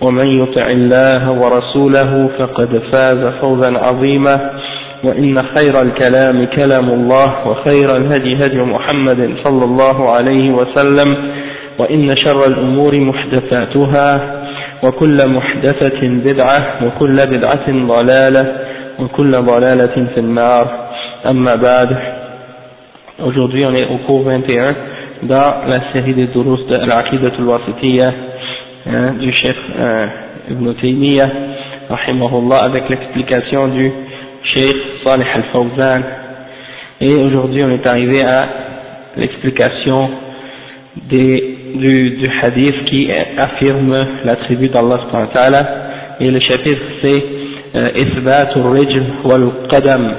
ومن يطع الله ورسوله فقد فاز فوزا عظيما وإن خير الكلام كلام الله وخير الهدي هدي محمد صلى الله عليه وسلم وإن شر الأمور محدثاتها وكل محدثة بدعة وكل بدعة ضلالة وكل ضلالة في النار. أما بعد Aujourd'hui, on est au cours 21 dans la série des durus de l'Aqidat al-Wasitiyya hein, du chef euh, Ibn Taymiyyah, rahimahullah, avec l'explication du chef Salih al-Fawzan. Et aujourd'hui, on est arrivé à l'explication du, du hadith qui affirme l'attribut d'Allah subhanahu wa ta'ala. Et le chapitre c'est إثبات الرجل والقدم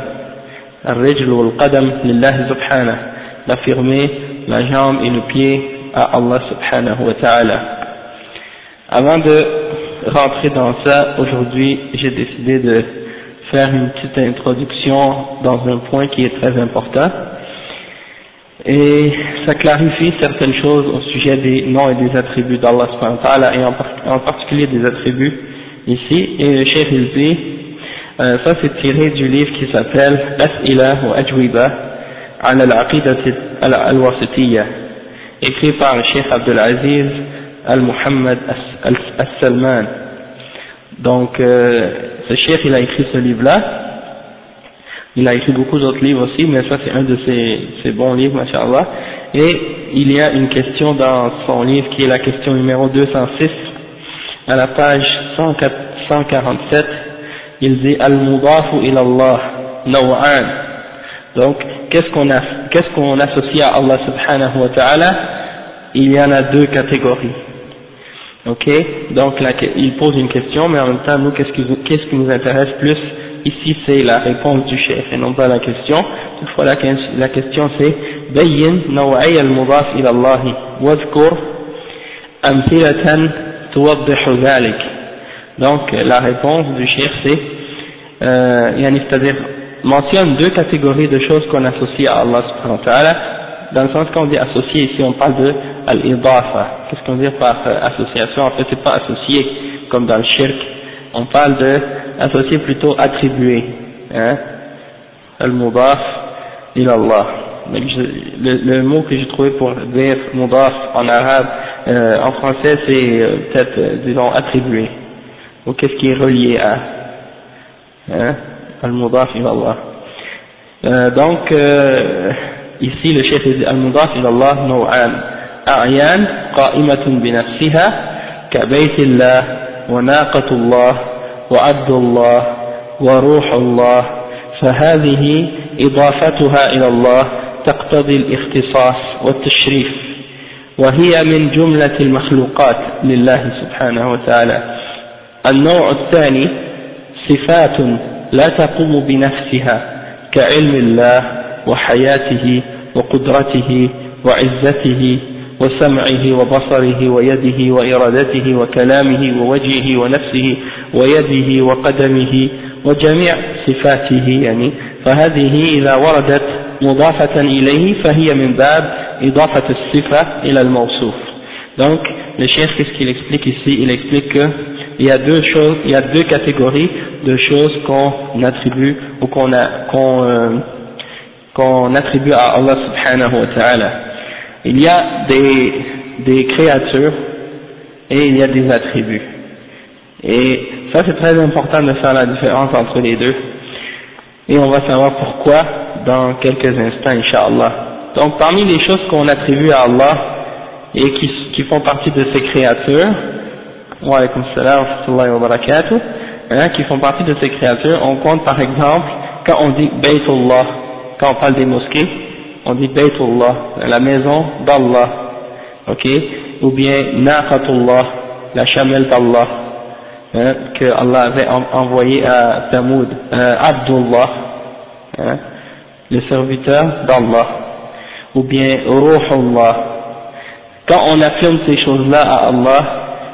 الرجل والقدم لله سبحانه d'affirmer la jambe et le pied à Allah subhanahu wa ta'ala avant de rentrer dans ça aujourd'hui j'ai décidé de faire une petite introduction dans un point qui est très important. Et ça clarifie certaines choses au sujet des noms et des attributs d'Allah et en particulier des attributs ici, et le chef il dit, ça c'est tiré du livre qui s'appelle As'ila wa Ajwiba al al-Aqidat al-Wasitiyya, écrit par le chef Abdelaziz al-Muhammad al-Salman. Donc, euh, ce chef il a écrit ce livre-là, il a écrit beaucoup d'autres livres aussi, mais ça c'est un de ses, ses bons livres, mashallah. Et il y a une question dans son livre qui est la question numéro 206, à la page 147, il dit Al-Mudafu ilallah naw'an. Donc, qu'est-ce qu'on qu'est-ce qu'on associe à Allah subhanahu wa ta'ala? Il y en a deux catégories. Ok? Donc, là, il pose une question, mais en même temps, nous, qu'est-ce qui, qui nous intéresse plus Ici, c'est la réponse du chef et non pas la question. Toutefois, la, la question c'est Bayyin naw'ay al-mudaf ilallahi wadhkur amthilatan donc la réponse du chef c'est euh, c'est-à-dire mentionne deux catégories de choses qu'on associe à Allah subhanahu wa ta'ala dans le sens qu'on dit associé ici on parle de al-idafa qu'est-ce qu'on dit par euh, association? En fait c'est pas associé comme dans le shirk. On parle de associé plutôt attribué hein. Al-mudaf ila Allah le, le, mot que j'ai trouvé pour dire mudaf en arabe euh, en français c'est euh, peut-être euh, disons attribué. Ou qu'est-ce qui est relié à hein al-mudaf ila Allah euh, donc ici le chef al-mudaf ila Allah نوعان. أعيان قائمة بنفسها كبيت الله وناقة الله وعبد الله وروح الله. فهذه إضافتها إلى الله تقتضي الاختصاص والتشريف. وهي من جملة المخلوقات لله سبحانه وتعالى. النوع الثاني صفات لا تقوم بنفسها كعلم الله وحياته وقدرته وعزته وسمعه وبصره ويده وإرادته وكلامه ووجهه ونفسه ويده وقدمه وجميع صفاته يعني فهذه إذا وردت مضافة إليه فهي من باب إضافة الصفة إلى الموصوف. Donc le chef qu'est-ce qu'il explique ici? Il explique que il y a deux choses il y a deux catégories de choses qu'on attribue ou qu'on qu'on euh, qu'on attribue à Allah subhanahu wa ta'ala il y a des des créatures et il y a des attributs Et ça c'est très important de faire la différence entre les deux. Et on va savoir pourquoi dans quelques instants, Inch'Allah. Donc parmi les choses qu'on attribue à Allah et qui, qui font partie de ses créatures, wa alaykum salam wa barakatuh, hein, qui font partie de ces créatures, on compte par exemple, quand on dit Baytullah, quand on parle des mosquées, on dit Baytullah, la maison d'Allah, ok, ou bien Naqatullah, la chamelle d'Allah, hein, que Allah avait envoyé à Tamoud, euh, Abdullah, hein, le serviteur d'Allah, ou bien Ruhullah. Quand on affirme ces choses-là à Allah,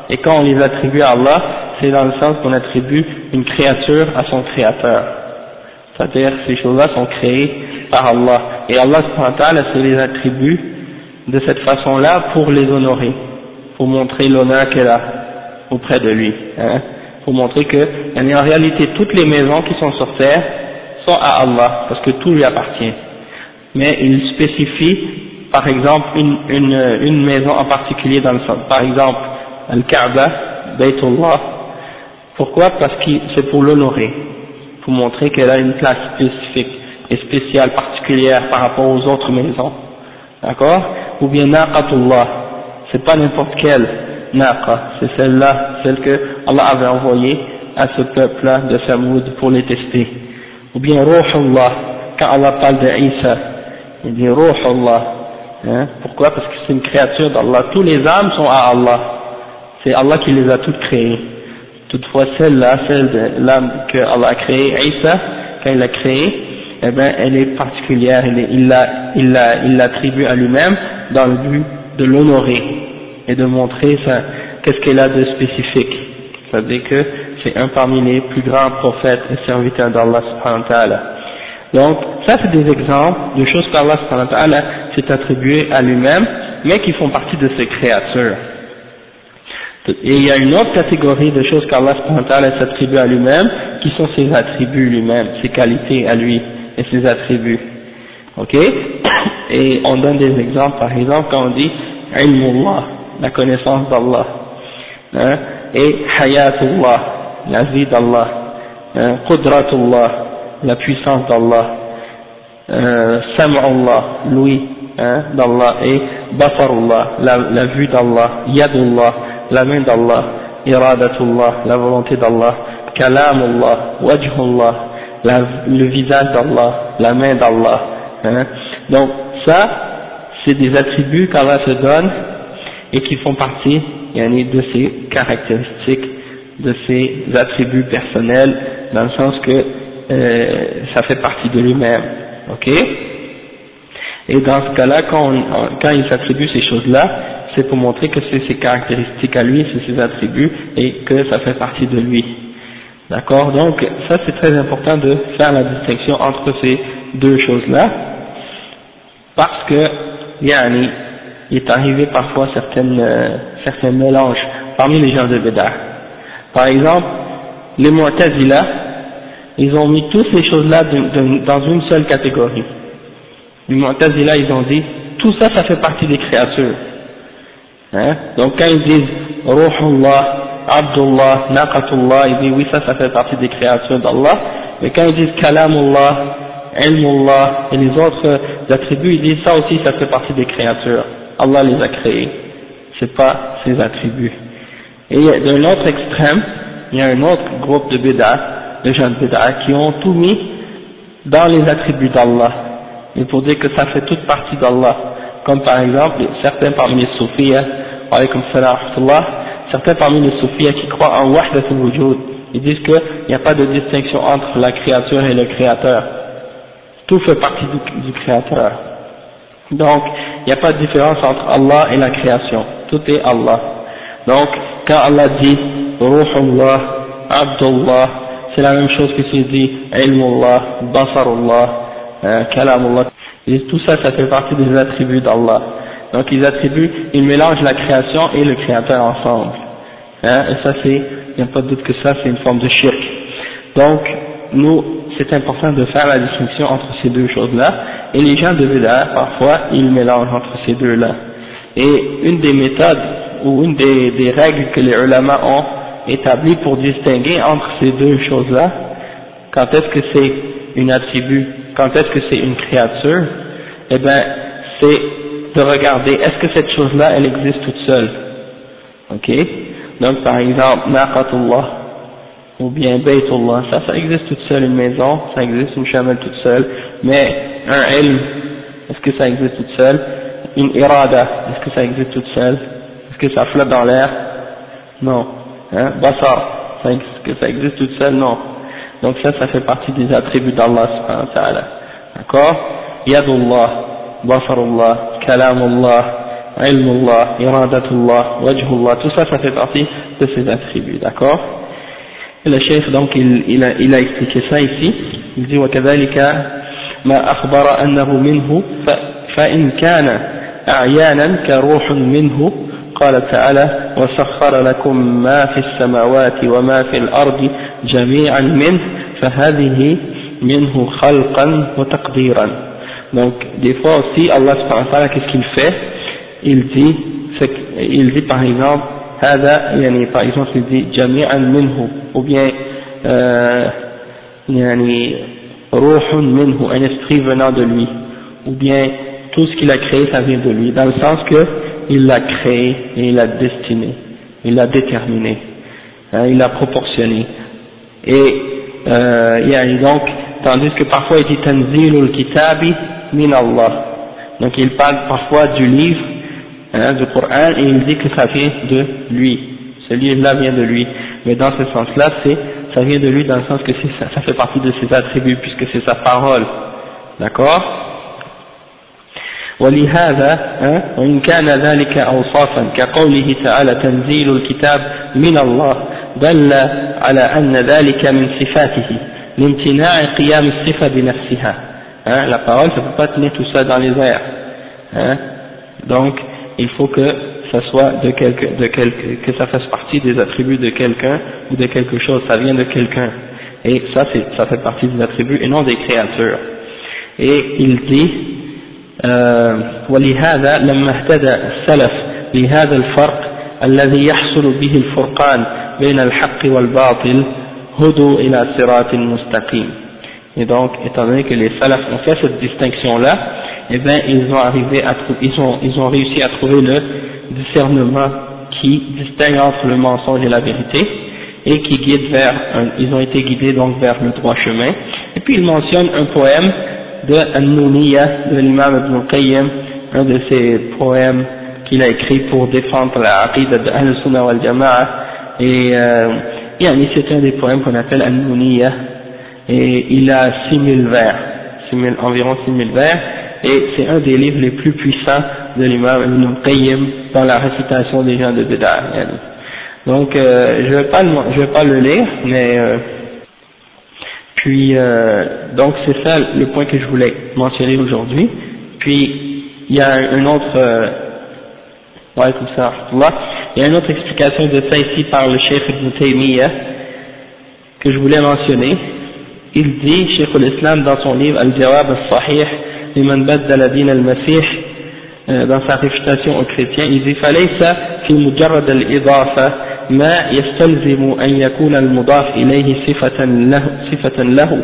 et quand on les attribue à Allah, c'est dans le sens qu'on attribue une créature à son créateur. C'est-à-dire ces choses-là sont créées par Allah. Et Allah se les attribue de cette façon-là pour les honorer, pour montrer l'honneur qu'elle a auprès de lui. Hein, pour montrer que, en réalité, toutes les maisons qui sont sur terre sont à Allah, parce que tout lui appartient. Mais il spécifie, par exemple, une, une, une maison en particulier dans le sens. Par exemple, Al-Kaaba, Baytullah, pourquoi? Parce que c'est pour l'honorer, pour montrer qu'elle a une place spécifique et spéciale, particulière par rapport aux autres maisons. D'accord? Ou bien Naqatullah, c'est pas n'importe quelle Naqa, c'est celle-là, celle que Allah avait envoyée à ce peuple-là de Samoud pour les tester. Ou bien Ruhullah, quand Allah parle d'Isa, il dit Ruhullah. Hein? Pourquoi? Parce que c'est une créature d'Allah. Tous les âmes sont à Allah. C'est Allah qui les a toutes créées. Toutefois, celle-là, celle de l'âme que Allah a créée, Isa, quand il l'a créée, eh ben, elle est particulière, il l'attribue à lui-même dans le but de l'honorer et de montrer qu'est-ce qu'elle a de spécifique. C'est-à-dire que c'est un parmi les plus grands prophètes et serviteurs d'Allah subhanahu wa. Donc, ça c'est des exemples de choses qu'Allah subhanahu wa s'est attribué à lui-même, mais qui font partie de ses créatures. Et il y a une autre catégorie de choses qu'Allah s'attribue à lui-même, qui sont ses attributs lui-même, ses qualités à lui et ses attributs. Ok? Et on donne des exemples, par exemple, quand on dit ilmullah, la connaissance d'Allah, hein, et hayatullah, la vie d'Allah, hein, qudratullah, la puissance d'Allah, euh, sam'ullah, l'ouïe hein, d'Allah, et basarullah, la, la vue d'Allah, yadullah, la main d'Allah, iradatullah, la volonté d'Allah, kalamullah, wajhullah, le visage d'Allah, la main d'Allah. Hein. Donc ça, c'est des attributs qu'Allah se donne et qui font partie de ses caractéristiques, de ses attributs personnels, dans le sens que euh, ça fait partie de lui-même. Ok? Et dans ce cas-là, quand, quand il s'attribue ces choses-là, c'est pour montrer que c'est ses caractéristiques à lui, c'est ses attributs, et que ça fait partie de lui. D'accord? Donc, ça c'est très important de faire la distinction entre ces deux choses-là, parce que, yani, il est arrivé parfois certaines, euh, certains mélanges parmi les gens de Bédar. Par exemple, les Mu'tazila, ils ont mis toutes ces choses-là dans une seule catégorie. Les Mu'tazila, ils ont dit, tout ça, ça fait partie des créatures. Hein? Donc quand ils disent Ruhullah, Abdullah, Naqatullah, ils disent oui ça ça fait partie des créatures d'Allah, mais quand ils disent Kalamullah, Ilmullah et les autres attributs, ils disent ça aussi ça fait partie des créatures. Allah les a créés, c'est pas ses attributs. Et d'un autre extrême, il y a un autre groupe de bid'ah, de gens de bid'ah, qui ont tout mis dans les attributs d'Allah, et pour dire que ça fait toute partie d'Allah comme par exemple certains parmi les soufis, certains parmi les soufis qui croient en wahdatul wujud, ils disent qu'il n'y a pas de distinction entre la créature et le créateur. Tout fait partie du, créateur. Donc, il n'y a pas de différence entre Allah et la création. Tout est Allah. Donc, quand Allah dit Ruhullah, Abdullah, c'est la même chose que s'il dit Ilmullah, Basarullah, euh, Kalamullah. Tout ça, ça fait partie des attributs d'Allah. Donc ils attribuent, ils mélangent la création et le créateur ensemble. Hein, et ça c'est, il n'y a pas de doute que ça c'est une forme de shirk. Donc, nous, c'est important de faire la distinction entre ces deux choses-là. Et les gens de Véda, parfois, ils mélangent entre ces deux-là. Et une des méthodes, ou une des, règles que les ulama ont établi pour distinguer entre ces deux choses-là, quand est-ce que c'est une attribut, quand est-ce que c'est une créature, eh bien, c'est de regarder, est-ce que cette chose-là, elle existe toute seule? Ok? Donc, par exemple, Naqatullah, ou bien Baytullah, ça, ça existe toute seule, une maison, ça existe une chamelle toute seule, mais un ilm, est-ce que ça existe toute seule? Une irada, est-ce que ça existe toute seule? Est-ce que ça flotte dans l'air? Non. Hein? Est-ce que ça existe toute seule? Non. Donc ça, ça fait partie des attributs d'Allah subhanahu wa ta'ala. D'accord? Yadullah, Basarullah, كلام الله علم الله إرادة الله وجه الله تصفت أطي تصفت أتخبي دكور الشيخ دونك إلى إلى كسايسي يقول وكذلك ما أخبر أنه منه فإن كان أعيانا كروح منه قال تعالى وسخر لكم ما في السماوات وما في الأرض جميعا منه فهذه منه خلقا وتقديرا. donc des fois aussi Allah subhanahu wa ta'ala qu'est-ce qu'il fait il dit il dit par exemple هذا يعني par exemple il dit جميعا منه ou bien euh, يعني روح منه un esprit venant de lui ou bien tout ce qu'il a créé ça vient de lui dans le sens que il l'a créé et il l'a destiné, il l'a déterminé, hein, il l'a proportionné. Et euh, donc, tandis que parfois il dit Tanzilul Kitabi min Allah. Donc il parle parfois du livre, hein, du Coran, et il dit que ça vient de lui. Ce livre-là vient de lui. Mais dans ce sens-là, c'est ça vient de lui dans le sens que ça, ça fait partie de ses attributs, puisque c'est sa parole. D'accord ولهذا وإن كان ذلك أوصافا كقوله تعالى تنزيل الكتاب من الله دل على أن ذلك من صفاته لامتناع قيام الصفة بنفسها hein, la parole ça peut pas tenir tout ça dans les airs hein, donc il faut que ça soit de quelque, de quelque, que ça fasse partie des attributs de quelqu'un ou de quelque chose, ça vient de quelqu'un. Et ça, ça fait partie des attributs et non des créatures. Et il dit, ولهذا لما اهتدى السلف لهذا الفرق الذي يحصل به الفرقان بين الحق والباطل هدوا إلى صراط مستقيم et donc étant donné que les salafs ont fait cette distinction là eh bien ils ont arrivé à ils ont ils ont réussi à trouver le discernement qui distingue entre le mensonge et la vérité et qui guide vers ils ont été guidés donc vers le droit chemin. Et puis ils mentionnent un poème de An-Nouniya de l'imam Ibn Qayyim, un de ses poèmes qu'il a écrit pour défendre la aqidah de Al-Sunnah wal Jama'a et euh, c'est un des poèmes qu'on appelle An-Nouniya et il a 6000 vers, 6 000, environ 6000 vers et c'est un des livres les plus puissants de l'imam Ibn Qayyim dans la récitation des gens de Bida. Donc euh, je vais, pas le, je vais pas le lire mais euh, puis, euh, donc c'est ça le point que je voulais mentionner aujourd'hui. Puis, il y a un autre, euh, ouais, comme ça, il y a une autre explication de ça ici par le chef Ibn Taymiyyah que je voulais mentionner. Il dit, Cheikh l'Islam dans son livre Al-Jawab al-Sahih, liman baddala din al-Masih, euh, dans sa réfutation aux chrétiens, il dit, فليس في مجرد الإضافة ما يستلزم أن يكون المضاف إليه صفة له, صفة له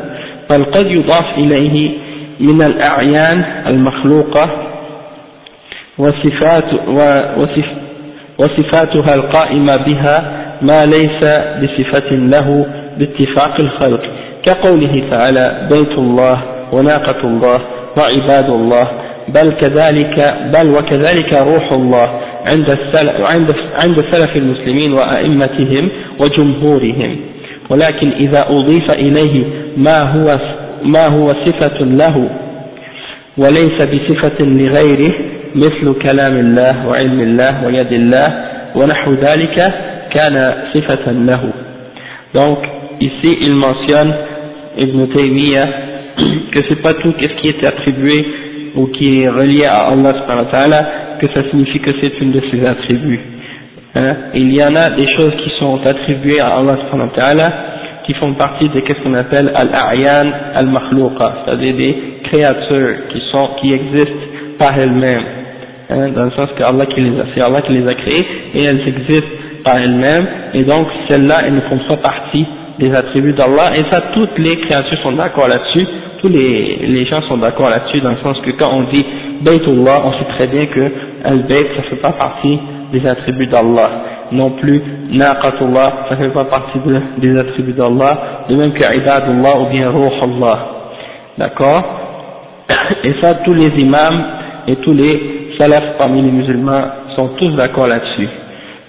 بل قد يضاف إليه من الأعيان المخلوقة وصفات وصف وصفاتها القائمة بها ما ليس بصفة له باتفاق الخلق كقوله تعالى بيت الله وناقة الله وعباد الله بل كذلك بل وكذلك روح الله عند السلف عند عند سلف المسلمين وأئمتهم وجمهورهم. ولكن إذا أضيف إليه ما هو ما هو صفة له وليس بصفة لغيره مثل كلام الله وعلم الله ويد الله ونحو ذلك كان صفة له. Donc ici il mentionne Ibn Taymiyyah que c'est pas tout ce qui est attribué ou qui est relié à Allah que ça signifie que c'est une de ses attributs. Hein? Il y en a des choses qui sont attribuées à Allah qui font partie de ce qu'on appelle al-a'yan al-makhlouqa, c'est-à-dire des créatures qui sont, qui existent par elles-mêmes, hein, dans le sens que Allah qui les a, c'est Allah qui les a créées et elles existent par elles-mêmes, et donc celles-là, elles ne font pas partie des attributs d'Allah, et ça, toutes les créatures sont d'accord là-dessus, tous les, les gens sont d'accord là-dessus, dans le sens que quand on dit Baytullah, on sait très bien que Al-Bayt, ça fait pas partie des attributs d'Allah, non plus Naqatullah, ça fait pas partie des attributs d'Allah, de même que Ibadullah ou bien Ruh Allah, d'accord? Et ça, tous les imams et tous les salafs parmi les musulmans sont tous d'accord là-dessus.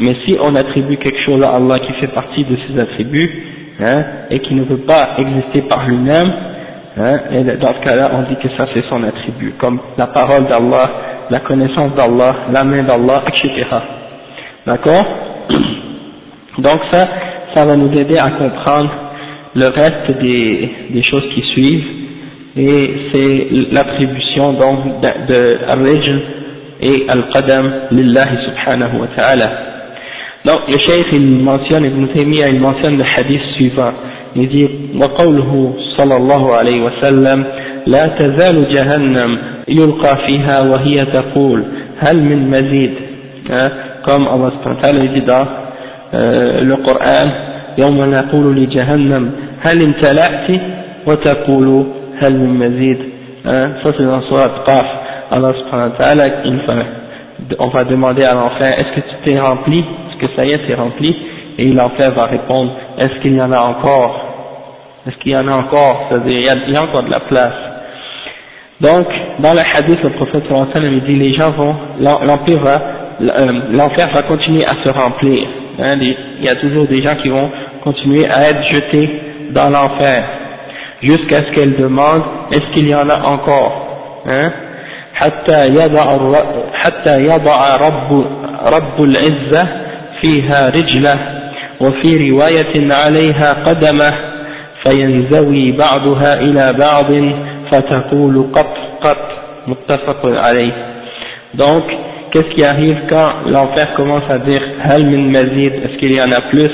Mais si on attribue quelque chose à Allah qui fait partie de ses attributs, hein, et qui ne peut pas exister par lui-même, hein, et dans ce cas-là, on dit que ça c'est son attribut, comme la parole d'Allah, la connaissance d'Allah, la main d'Allah, etc. D'accord? Donc ça, ça va nous aider à comprendre le reste des, des choses qui suivent, et c'est l'attribution donc de, de al et al-qadam lillahi subhanahu wa ta'ala. Donc le cheikh il mentionne, Ibn Taymiyyah il mentionne le hadith suivant, il dit وقوله صلى الله عليه وسلم لا تزال جهنم يلقى فيها وهي تقول هل من مزيد comme Allah subhanahu dit dans euh, le Coran يوم نقول لجهنم هل امتلأت وتقول هل من مزيد ça c'est dans surat Qaf Allah subhanahu wa ta'ala on va demander à l'enfer est-ce que tu t'es rempli que ça y est, c'est rempli, et l'enfer va répondre, est-ce qu'il y en a encore Est-ce qu'il y en a encore C'est-à-dire, il y, a encore de la place. Donc, dans le hadith, le prophète sallallahu dit, les gens vont, l'empire va, euh, l'enfer va continuer à se remplir. Hein, il y a toujours des gens qui vont continuer à être jetés dans l'enfer, jusqu'à ce qu'elle demande, est-ce qu'il y en a encore hein حتى يضع حتى يضع رب رب العزة فيها رجله وفي رواية عليها قدمه فينزوي بعضها إلى بعض فتقول قط قط متفق عليه donc qu'est-ce qui arrive quand l'enfer commence à dire hal min mazid est-ce qu'il y en a plus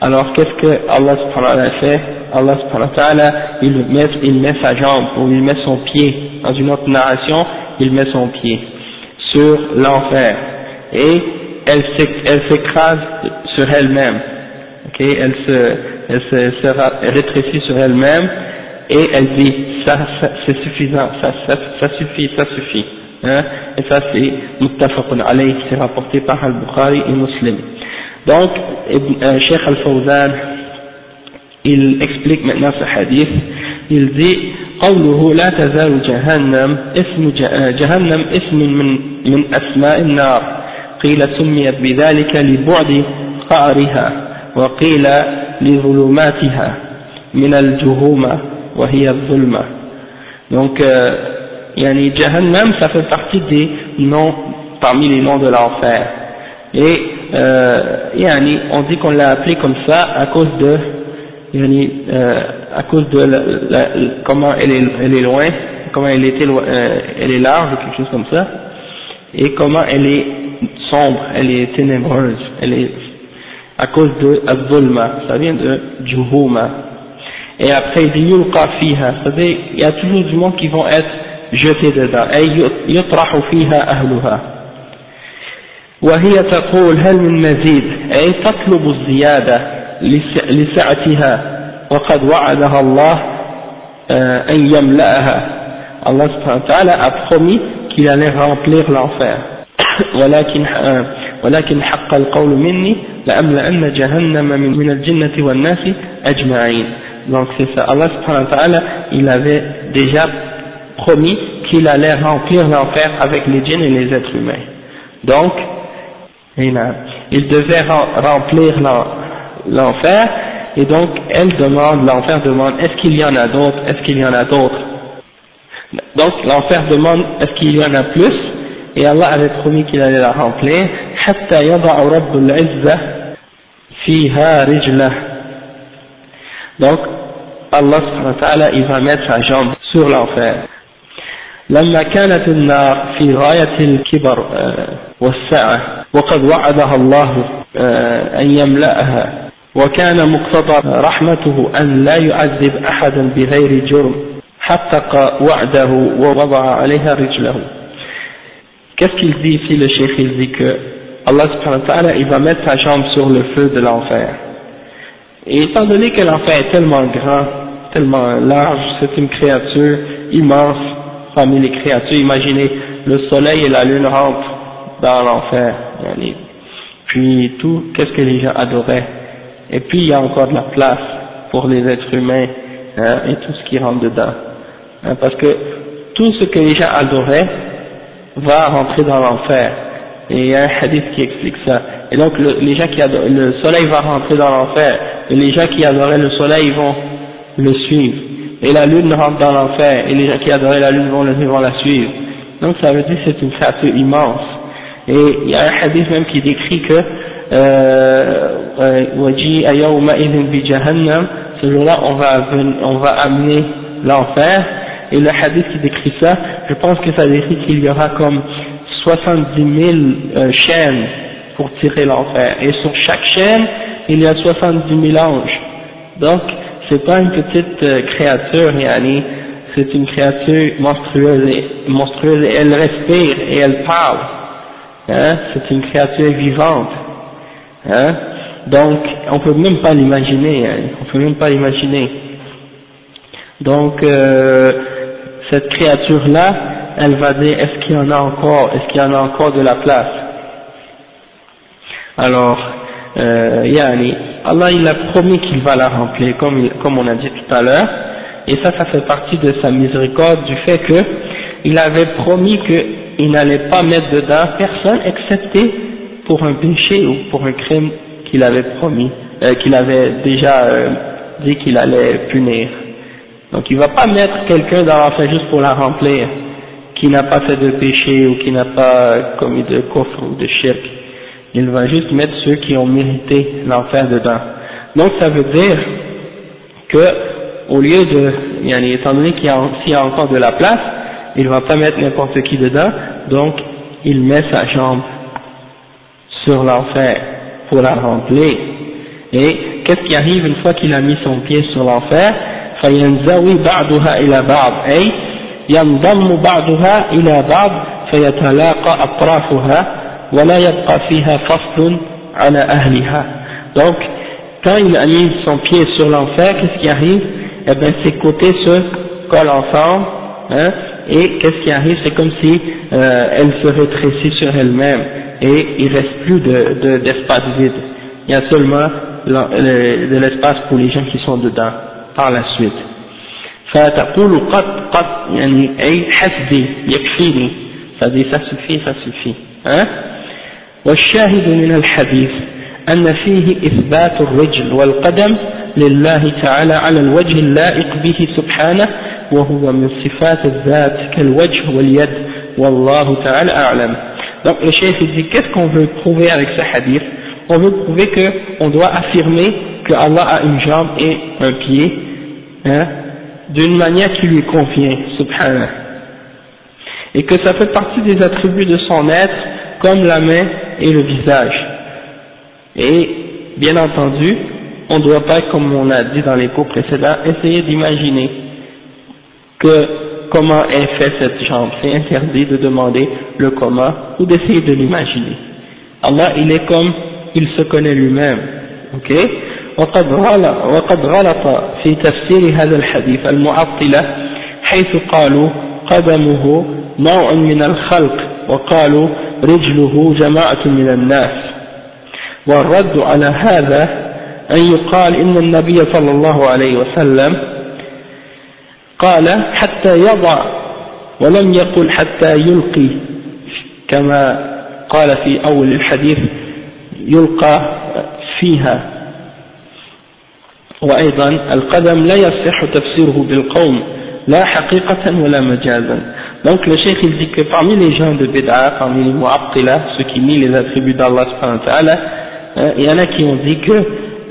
alors qu'est-ce que Allah subhanahu wa ta'ala fait Allah subhanahu wa ta'ala il met, il met sa jambe ou il met son pied dans une autre narration il met son pied sur l'enfer et elle s'écrase sur elle-même, ok, elle se, elle se, rétrécit sur elle-même et elle dit ça, c'est suffisant, ça, ça, ça, suffit, ça suffit, hein, et ça c'est muttafaqun alayhi, c'est rapporté par Al-Bukhari et Muslim. Donc, euh, Cheikh Al-Fawzan, il explique maintenant ce hadith, il dit قوله لا تزال جهنم اسم جهنم اسم من من أسماء النار قيل سميت بذلك لبعد قعرها وقيل لظلماتها من الجهومة وهي الظلمة donc euh, yani Jahannam ça fait partie des noms parmi les noms de l'enfer et euh, yani, on dit qu'on l'a appelé comme ça à cause de yani, euh, à cause de la, la, comment elle est, elle est loin comment elle, était, euh, elle est large ou quelque chose comme ça et comment elle est sombre, elle est ténébreuse, elle est à cause de Abdulma, ça vient de Juhuma. Et après il dit Yulqa il y a toujours du monde qui vont être jetés dedans, et yutrahu fiha ahluha. وهي تقول هل من مزيد أي تطلب الزيادة لسعتها وقد وعدها الله أن يملأها subhanahu wa ta'ala a promis qu'il allait remplir l'enfer ولكن ولكن حق القول مني لأملأن جهنم من, من الجنة والناس أجمعين donc c'est ça Allah subhanahu wa ta'ala il avait déjà promis qu'il allait remplir l'enfer avec les djinns et les êtres humains donc il devait remplir l'enfer et donc elle demande l'enfer demande est-ce qu'il y en a d'autres est-ce qu'il y en a d'autres donc l'enfer demande est-ce qu'il y en a plus Et Allah avait promis qu'il allait la remplir حتى يضع رب العزة فيها رجله. Donc Allah subhanahu wa ta'ala il va mettre sa jambe sur l'enfer. لما كانت النار في غاية الكبر والسعة وقد وعدها الله أن يملأها. وكان مقتضى رحمته أن لا يعذب أحدا بغير جرم حقق وعده ووضع عليها رجله. Qu'est-ce qu'il dit ici le cheikh? Il dit que Allah subhanahu wa ta'ala, il va mettre sa jambe sur le feu de l'enfer. Et étant donné que l'enfer est tellement grand, tellement large, c'est une créature immense parmi les créatures, imaginez, le soleil et la lune rentrent dans l'enfer, puis tout, qu'est-ce que les gens adoraient, et puis il y a encore de la place pour les êtres humains, hein, et tout ce qui rentre dedans, hein, parce que tout ce que les gens adoraient va rentrer dans l'enfer, et il y a un hadith qui explique ça, et donc les gens qui adoraient, le soleil va rentrer dans l'enfer, et les gens qui adoraient le soleil vont le suivre, et la lune rentre dans l'enfer, et les gens qui adoraient la lune vont, vont la suivre, donc ça veut dire que c'est une créature immense, et il y a un hadith même qui décrit que euh, ce jour-là on va, on va amener l'enfer et le hadith qui décrit ça je pense que ça décrit qu'il y aura comme 70 000 euh, chaînes pour tirer l'enfer. Et sur chaque chaîne il y a 70 000 anges. Donc c'est pas une petite euh, créature yani, c'est une créature monstrueuse et, elle respire et elle parle. Hein, c'est une créature vivante. Hein? Donc, on peut même pas l'imaginer, hein, on peut même pas l'imaginer. Donc, euh, cette créature-là, elle va dire, est-ce qu'il y en a encore, est-ce qu'il y en a encore de la place? Alors, euh, Allah il a promis qu'il va la remplir, comme, comme on a dit tout à l'heure, et ça, ça fait partie de sa miséricorde, du fait que il avait promis qu'il n'allait pas mettre dedans personne excepté pour un péché ou pour un crime qu'il avait promis, euh, qu'il avait déjà euh, dit qu'il allait punir. Donc il ne va pas mettre quelqu'un dans l'enfer juste pour la remplir, qui n'a pas fait de péché ou qui n'a pas commis de coffre ou de shirk. Il va juste mettre ceux qui ont mérité l'enfer dedans. Donc ça veut dire que au lieu de, étant donné qu'il y, y a encore de la place, il ne va pas mettre n'importe qui dedans, donc il met sa jambe sur l'enfer pour la remplir. Et qu'est-ce qui arrive une fois qu'il a mis son pied sur l'enfer? فينزوي بعضها إلى بعض أي ينضم بعضها إلى بعض فيتلاقى أطرافها ولا يبقى فيها فصل على أهلها donc quand il a mis son pied sur l'enfer qu'est-ce qui arrive eh bien ses côtés se collent ensemble hein, et qu'est-ce qui arrive c'est comme si euh, elle se rétrécit sur elle-même et il ne reste plus d'espace de, vide. Il y a seulement de l'espace pour les gens qui sont dedans Par la suite. فتقول قد قد يعني أي حسبي يكفيني. فدي ça suffit ça والشاهد من الحديث أن فيه إثبات الرجل والقدم لله تعالى على الوجه اللائق به سبحانه وهو من صفات الذات كالوجه واليد والله تعالى أعلم. Donc le chef dit qu'est-ce qu'on veut prouver avec ce hadith? On veut prouver qu'on doit affirmer que Allah a une jambe et un pied hein, d'une manière qui lui convient, subhanallah. Et que ça fait partie des attributs de son être comme la main et le visage. Et bien entendu, on ne doit pas, comme on a dit dans les cours précédents, essayer d'imaginer que comment est fait cette jambe. C'est interdit de demander le comment ou d'essayer de l'imaginer. Allah, il est comme il se connaît lui-même. Ok? وقد وقد غلط في تفسير هذا الحديث المعطلة حيث قالوا قدمه نوع من الخلق وقالوا رجله جماعة من الناس. والرد على هذا أن يقال إن النبي صلى الله عليه وسلم قال حتى يضع ولم يقل حتى يلقي كما قال في أول الحديث يلقى فيها. وأيضا القدم لا يصح تفسيره بالقوم لا حقيقة ولا مجازا donc le cheikh il dit que parmi les gens de Bid'a, parmi les Mu'abtila, ceux qui nient les attributs d'Allah subhanahu wa ta'ala, hein, il y en a qui ont dit que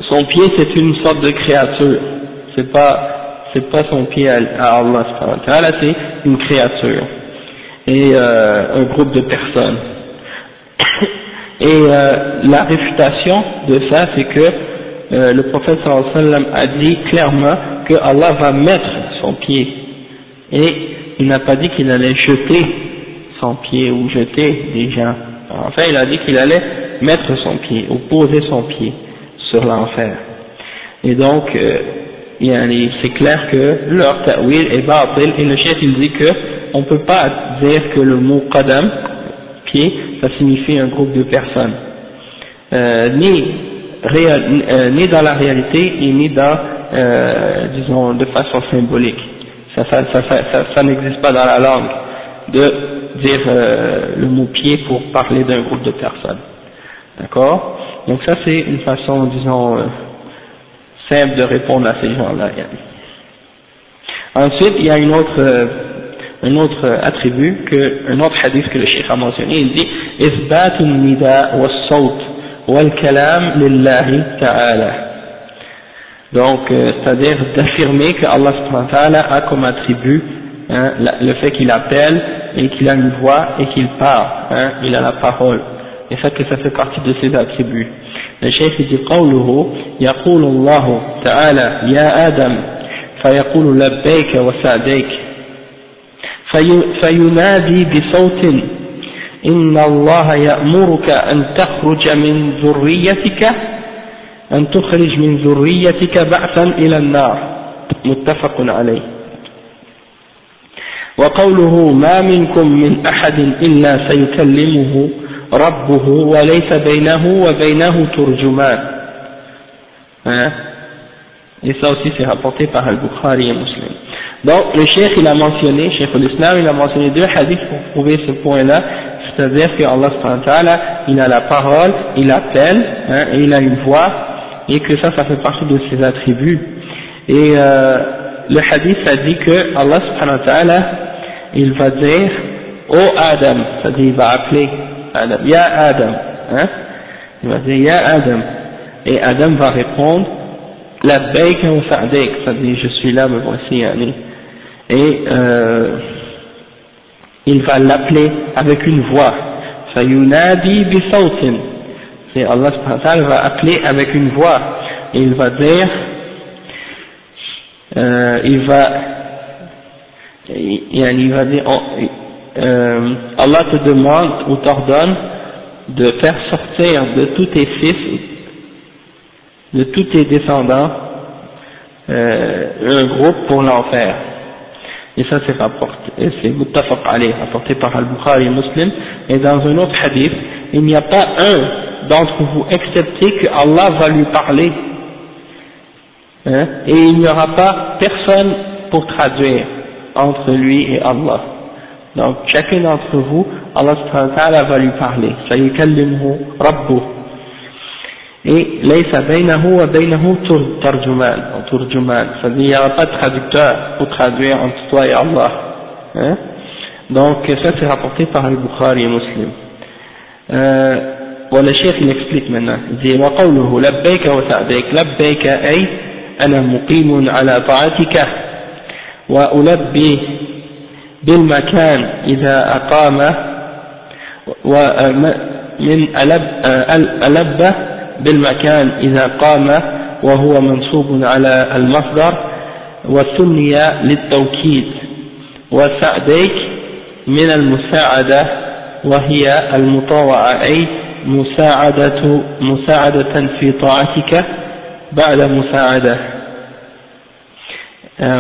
son pied c'est une sorte de créature, c'est pas c'est pas son pied à, Allah, c'est une créature et euh, un groupe de personnes. Et euh, la réfutation de ça, c'est que euh, le prophète sallam a dit clairement que Allah va mettre son pied. Et il n'a pas dit qu'il allait jeter son pied ou jeter des gens. Enfin, il a dit qu'il allait mettre son pied, ou poser son pied sur l'enfer. Et donc, euh, c'est clair que leur ta'wil est batil, et le chef il dit que on ne peut pas dire que le mot qadam, pied, ça signifie un groupe de personnes, euh, ni, réel, euh, ni dans la réalité et ni dans, euh, disons, de façon symbolique. Ça, ça, ça, ça n'existe pas dans la langue de dire euh, le mot pied pour parler d'un groupe de personnes. D'accord? Donc ça c'est une façon, disons, euh, simple de répondre à ces gens-là. Ensuite, il y a une autre, euh, un autre attribut, que, un autre hadith que le Cheikh a mentionné, il dit « Isbatun nida wa » والكلام لله تعالى » Donc, euh, c'est-à-dire d'affirmer que Allah subhanahu wa ta'ala a comme attribut hein, le fait qu'il appelle et qu'il a une voix et qu'il parle, hein, il a la parole. Et ça que ça fait partie de ses attributs. الشيخ في قوله يقول الله تعالى يا آدم فيقول لبيك وسعديك في فينادي بصوت إن الله يأمرك أن تخرج من ذريتك أن تخرج من ذريتك بعثا إلى النار متفق عليه وقوله ما منكم من أحد إلا سيكلمه ربه وليس بينه وبينه ترجمان et ça aussi c'est rapporté par Al-Bukhari et Muslim donc le cheikh il a mentionné cheikh l'Islam il a mentionné deux hadiths pour prouver ce point là c'est-à-dire que Allah il a la parole il appelle hein, et il a une voix et que ça ça fait partie de ses attributs. Et euh, le hadith a dit que Allah subhanahu il va dire oh Adam c'est-à-dire il va appeler Adam, Ya Adam, hein Il va dire Ya Adam, et Adam va répondre La sa'dik, c'est-à-dire je suis là, me voici, et euh, il va l'appeler avec une voix, Fayunadi bi sawtin, c'est Allah va appeler avec une voix, et il va dire, euh, il va, il va dire, euh, Allah te demande ou t'ordonne de faire sortir de tous tes fils, de tous tes descendants, euh, un groupe pour l'enfer. Et ça c'est rapporté, c'est muttafaq rapporté par Al-Bukhari Muslim. Et dans un autre hadith, il n'y a pas un d'entre vous excepté que Allah va lui parler. Hein, et il n'y aura pas personne pour traduire entre lui et Allah. Donc chacun d'entre vous, Allah va lui parler. Et ليس بينه وبينه ترجمان ou ترجمان. C'est-à-dire il n'y aura pas de traducteur pour traduire entre toi et Allah. Hein? Donc ça c'est rapporté par le Bukhari et Muslim. Euh, il explique maintenant. Il dit وقوله لبيك وسعديك لبيك أي أنا مقيم على طاعتك وألبي بالمكان إذا أقام ومن ألب, ألب بالمكان إذا قام وهو منصوب على المصدر وسمي للتوكيد. وسعديك من المساعدة وهي المطاوعة أي مساعدة مساعدة في طاعتك بعد مساعدة.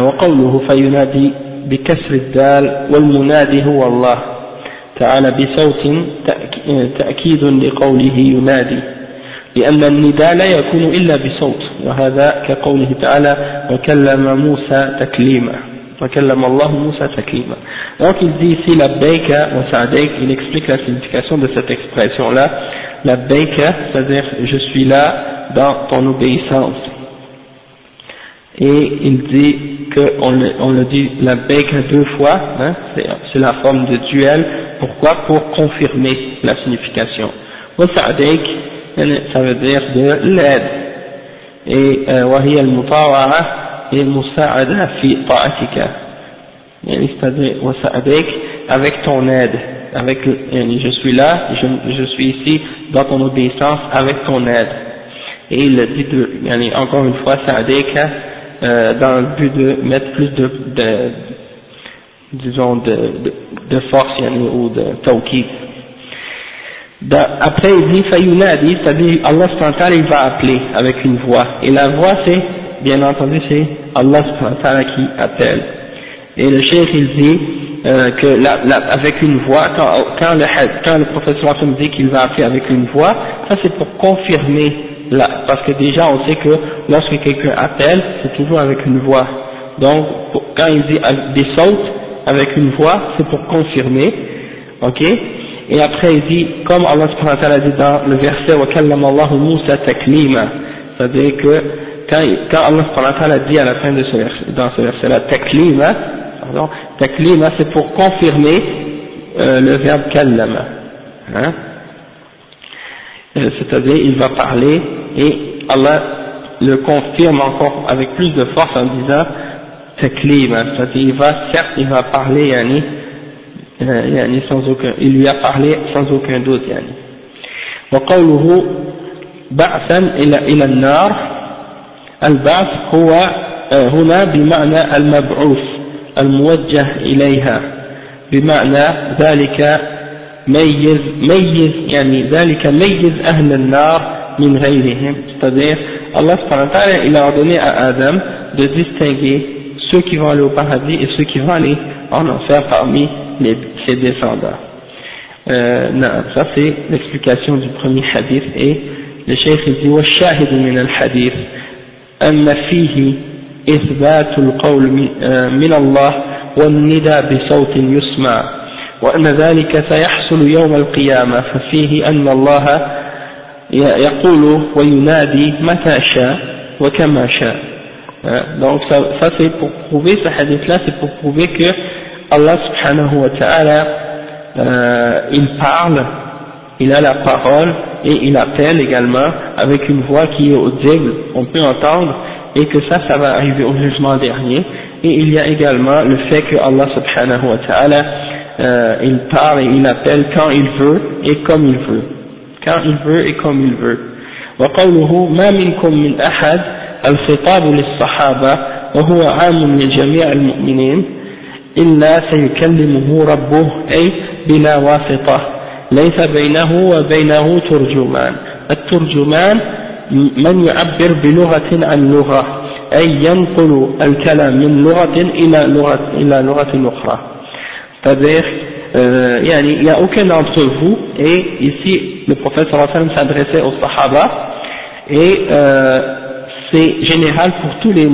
وقوله فينادي بكسر الدال والمنادي هو الله. تعالى بصوت تأكيد لقوله ينادي. لأن النداء لا يكون إلا بصوت وهذا كقوله تعالى وكلم موسى تكليما وكلم الله موسى تكليما donc il dit ici la baika wa sa'daik il explique la signification de cette expression là la baika c'est à dire je suis là dans ton obéissance et il dit qu'on le, on le dit la bec deux fois, hein, c'est la forme de duel, pourquoi Pour confirmer la signification. ça veut dire de l'aide. Et وهي المطاوعة المساعدة في طاعتك c'est-à-dire وسعديك avec ton aide avec je suis là je, je suis ici dans ton obéissance avec ton aide et il dit de, encore une fois sa'adeka euh, dans le but de mettre plus de, de disons de, de, de force yani, ou de tawkid. après il dit Fayunadi, c'est-à-dire Allah il va appeler avec une voix. Et la voix c'est, bien entendu, c'est Allah qui appelle. Et le cheikh il dit euh, que la, la, avec une voix, quand, quand, le, quand le professeur dit qu'il va appeler avec une voix, ça c'est pour confirmer, la, parce que déjà on sait que lorsque quelqu'un appelle, c'est toujours avec une voix. Donc quand il dit des avec une voix, c'est pour confirmer, ok? et après il dit, comme Allah subhanahu wa ta'ala dit dans le verset وَكَلَّمَ اللَّهُ مُوسَى تَكْلِيمًا c'est-à-dire que quand, quand Allah subhanahu wa ta'ala dit à la fin de ce verset, dans ce verset-là taklima, pardon, taklima c'est pour confirmer euh, le verbe kallama hein euh, c'est-à-dire il va parler et Allah le confirme encore avec plus de force en disant taklima c'est-à-dire il va certes il va parler yani آه، يعني sans aucun il lui a parlé يعني. وقوله بعثا إلى إلى النار البعث هو آه، هنا بمعنى المبعوث الموجه إليها. بمعنى ذلك ميز ميز يعني ذلك ميز أهل النار من غيرهم. استدير الله سبحانه وتعالى إلى ادني آدم de distinguer ceux qui vont aller au paradis et ceux qui vont aller en enfer parmi les, ses descendants. Euh, non, ça c'est l'explication du premier hadith et le cheikh dit والشاهد من الحديث أن فيه إثبات القول من الله والندى بصوت يسمع وأن ذلك سيحصل يوم القيامة ففيه أن الله يقول وينادي متى شاء وكما شاء donc ça, ça c'est pour prouver ce hadith là c'est pour prouver que Allah subhanahu wa ta'ala, euh, il parle, il a la parole et il appelle également avec une voix qui est audible, on peut entendre, et que ça, ça va arriver au jugement dernier. Et il y a également le fait que Allah subhanahu wa ta'ala, euh, il parle et il appelle quand il veut et comme il veut. Quand il veut et comme il veut. وقوله ما منكم من أحد الخطاب للصحابة وهو عام لجميع المؤمنين إلا سيكلمه ربه أي بلا واسطة. ليس بينه وبينه ترجمان. الترجمان من يعبر بلغة عن لغة أي ينقل الكلام من لغة إلى لغة, إلى لغة أخرى. C'est-à-dire euh, il n'y a aucun d'entre vous et ici le prophète s'adressait aux sahaba et euh, c'est général pour tous les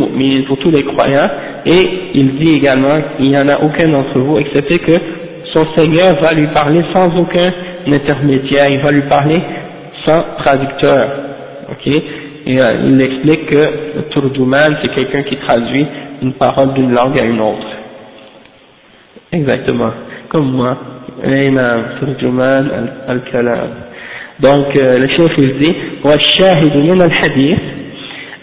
pour tous les croyants, et il dit également qu'il n'y en a aucun d'entre vous, excepté que son Seigneur va lui parler sans aucun intermédiaire, il va lui parler sans traducteur. Ok? Et, euh, il explique que le Turdouman, c'est quelqu'un qui traduit une parole d'une langue à une autre. Exactement, comme moi. Al-Kalam. Donc, euh, le chef il dit,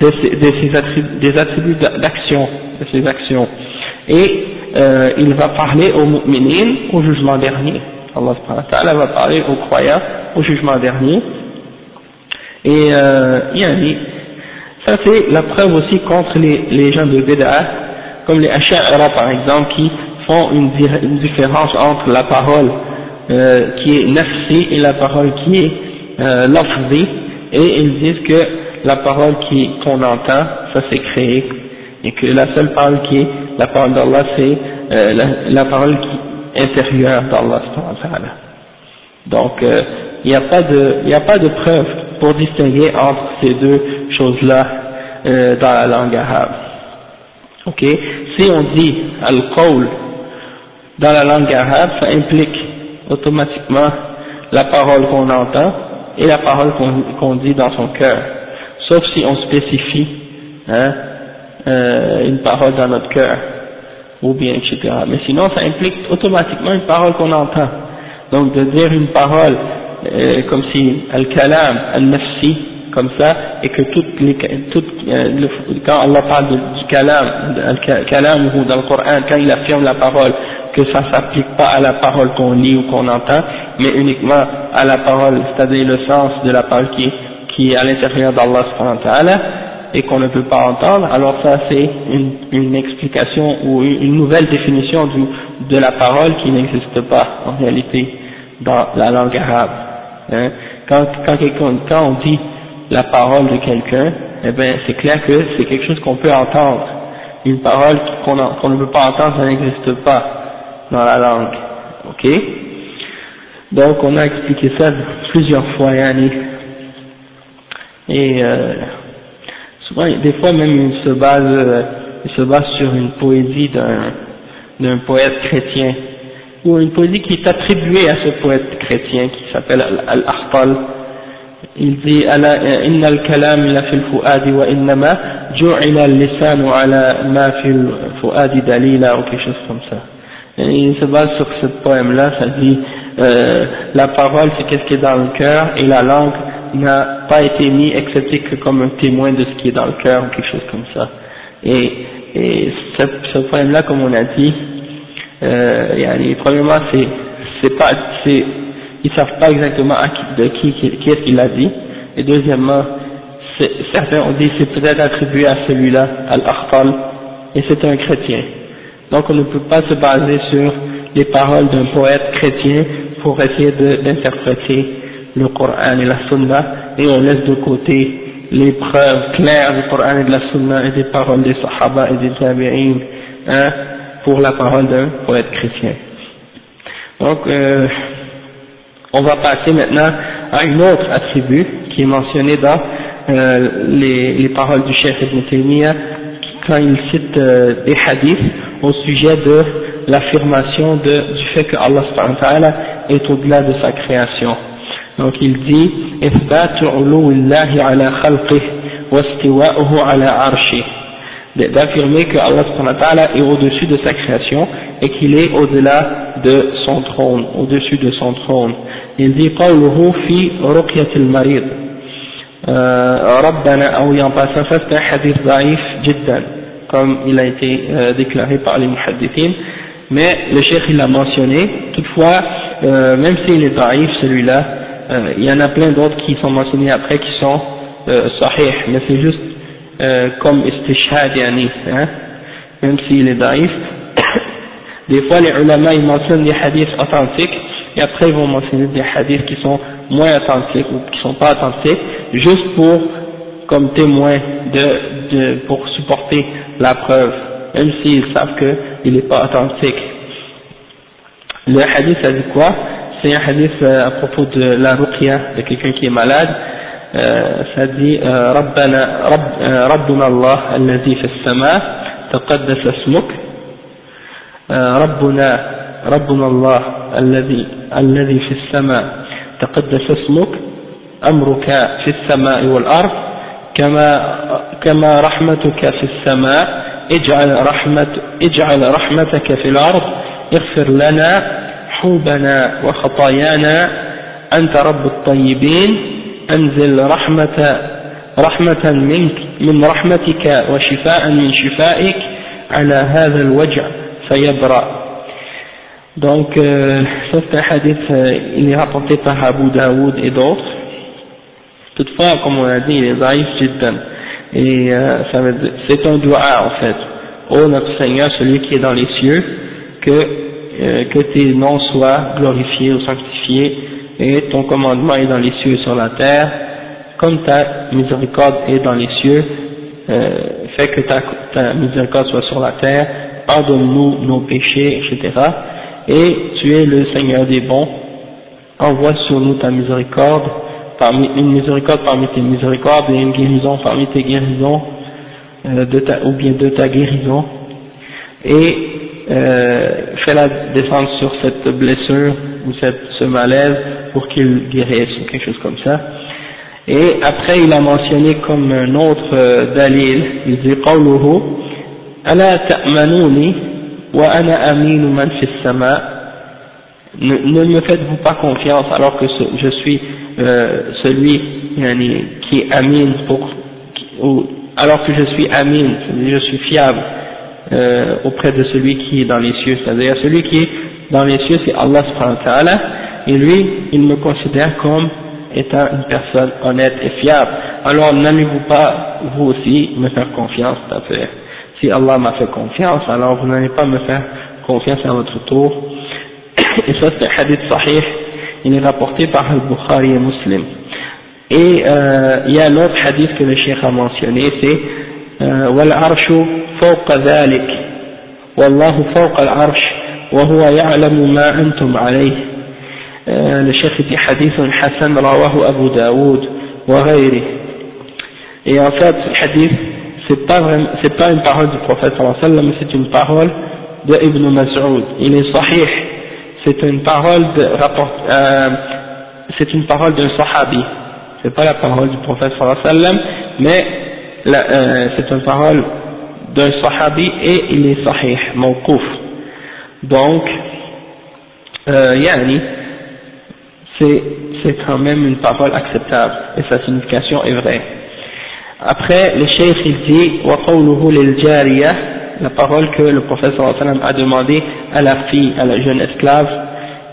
de ses, attributs, des attributs d'action, de ses actions. Et euh, il va parler aux mu'minin au jugement dernier. Allah va parler aux croyants au jugement dernier. Et euh, il ça c'est la preuve aussi contre les, les gens de Bid'ah, comme les Asha'ira par exemple, qui font une, une différence entre la parole euh, qui est nafsi et la parole qui est euh, et ils disent que la parole qu'on entend, ça c'est créé, et que la seule parole qui est la parole d'Allah, c'est euh, la, parole qui, intérieure d'Allah. Donc, il n'y a pas de, il a pas de preuve pour distinguer entre ces deux choses-là euh, dans la langue arabe. Ok, si on dit al-qawl dans la langue arabe, ça implique automatiquement la parole qu'on entend et la parole qu'on dit dans son cœur sauf si on spécifie hein, euh, une parole dans notre cœur, ou bien etc. Mais sinon, ça implique automatiquement une parole qu'on entend. Donc de dire une parole euh, comme si al-kalam, al-nafsi, comme ça, et que toutes les, toutes, euh, quand Allah parle du kalam, al-kalam ou dans le Coran, quand il affirme la parole, que ça s'applique pas à la parole qu'on lit ou qu'on entend, mais uniquement à la parole, c'est-à-dire le sens de la parole qui, qui est à l'intérieur d'Allah et qu'on ne peut pas entendre, alors ça c'est une, une, explication ou une nouvelle définition du, de la parole qui n'existe pas en réalité dans la langue arabe. Hein. Quand, quand, quand on dit la parole de quelqu'un, eh bien c'est clair que c'est quelque chose qu'on peut entendre. Une parole qu'on ne peut pas entendre, ça n'existe pas dans la langue. Ok? Donc on a expliqué ça plusieurs fois, Yannick. Et euh, souvent, des fois même il se base, euh, il se base sur une poésie d'un d'un poète chrétien, ou une poésie qui est attribuée à ce poète chrétien qui s'appelle Al-Akhtal. Il dit إن الكلام لا في الفؤاد وإنما جعل اللسان على ما في الفؤاد دليلا ou quelque chose comme ça. Et il se base sur ce poème-là, ça dit euh, la parole c'est qu'est-ce qui est dans le cœur et la langue n'a pas été mis excepté que comme un témoin de ce qui est dans le cœur ou quelque chose comme ça. Et, et ce, ce poème-là, comme on a dit, euh, premièrement, c'est, c'est pas, c'est, ils savent pas exactement qui, de qui, qui, est-ce qu'il l'a dit. Et deuxièmement, certains ont dit c'est peut-être attribué à celui-là, Al-Akhtal, et c'est un chrétien. Donc on ne peut pas se baser sur les paroles d'un poète chrétien pour essayer d'interpréter le Coran et la Sunna et on laisse de côté les preuves claires du Coran et de la Sunna et des paroles des Sahaba et des Tabi'in hein, pour la parole d'un poète chrétien. Donc, euh, on va passer maintenant à une autre attribut qui est mentionnée dans euh, les, les, paroles du chef Ibn Taymiyyah quand il cite euh, des hadiths au sujet de l'affirmation du fait que Allah est au-delà de sa création. Donc il dit d'affirmer que Allah est au-dessus de sa création et qu'il est au-delà de son trône, au-dessus de son trône. Il dit قوله في رقية المريض ربنا أو ينبع ça c'est un hadith ضعيف جدا comme il a été euh, déclaré par les muhaddithin mais le cheikh il l'a mentionné toutefois euh, même s'il est daif celui-là euh, il y en a plein d'autres qui sont mentionnés après qui sont euh, sahih, mais c'est juste euh, comme istishhad yani, hein, même s'il est daif. des fois les ulama ils mentionnent des hadiths authentiques et après ils vont mentionner des hadiths qui sont moins authentiques ou qui sont pas authentiques, juste pour comme témoin de, de pour supporter la preuve, même s'ils savent qu'il n'est pas authentique. Le hadith ça dit quoi? C'est un hadith euh, à propos de la ruqya de quelqu'un qui est malade. Euh, ça dit ربنا رب ربنا الله الذي في السماء تقدس اسمك ربنا ربنا الله الذي الذي في السماء تقدس اسمك أمرك في السماء والأرض كما كما رحمتك في السماء اجعل رحمة اجعل رحمتك في الأرض اغفر لنا حوبنا وخطايانا أنت رب الطيبين أنزل رحمة رحمة منك من رحمتك وشفاء من شفائك على هذا الوجع فيبرأ Donc, euh, ça c'est un hadith, euh, il est rapporté par Abu Daoud et d'autres. Toutefois, comme on a dit, il est zaïf jiddan. Et euh, ça veut dire, c'est un doua en fait. Ô notre Seigneur, celui qui est dans les cieux, que euh, que tes noms soient glorifiés ou sanctifiés et ton commandement est dans les cieux et sur la terre, comme ta miséricorde est dans les cieux, euh, fais que ta, miséricorde soit sur la terre, pardonne-nous nos péchés, etc. Et tu es le Seigneur des bons, envoie sur nous ta miséricorde, une miséricorde parmi tes miséricordes et une guérison parmi tes guérisons, euh, ou bien de ta guérison, et euh, fais-la descendre sur cette blessure ou cette, ce malaise pour qu'il guérisse ou quelque chose comme ça. Et après il a mentionné comme un autre euh, dalil, il dit قوله ألا تأمنوني وأنا أمين من في السماء ne, ne me faites-vous pas confiance alors que je suis euh, celui qui est amine pour, ou, alors que je suis amine, je suis fiable euh, auprès de celui qui est dans les cieux, c'est-à-dire celui qui est dans les cieux c'est Allah subhanahu wa ta'ala, et lui il me considère comme étant une personne honnête et fiable. Alors n'allez-vous pas vous aussi me faire confiance, fait. Si Allah m'a fait confiance, alors vous n'allez pas me faire confiance à votre tour. Et ça c'est un hadith sahih, il est rapporté par Al-Bukhari et Muslim. Et euh, il y a un autre hadith que le cheikh a mentionné, c'est والعرش فوق ذلك والله فوق العرش وهو يعلم ما أنتم عليه hadith Hassan rawahu Abu Daoud wa ghayri et en fait ce hadith c'est pas vraiment, c'est pas une parole du prophète sallallahu alayhi sallam mais c'est une parole de Ibn Mas'ud il est sahih c'est une parole de rapport euh, c'est une parole d'un sahabi c'est pas la parole du prophète sallallahu alayhi sallam mais euh, c'est une parole d'un sahabi et il est sahih mawquf donc euh, yani c'est quand même une parole acceptable et sa signification est vraie. Après, le cheikh il dit la parole que le prophète sallam a demandé à la fille, à la jeune esclave,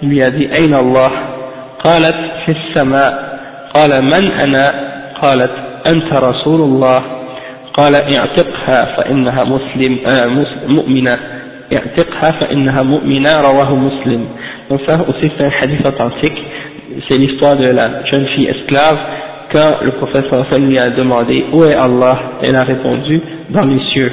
il lui a dit أين الله قالت في السماء قال من أنا قالت أنت رسول الله قال اعتقها فإنها مسلم مؤمنة اعتقها فإنها مؤمنة رواه مسلم donc ça aussi c'est un hadith authentique c'est l'histoire de la jeune fille esclave, quand le prophète sallallahu lui a demandé où est Allah, elle a répondu dans les cieux.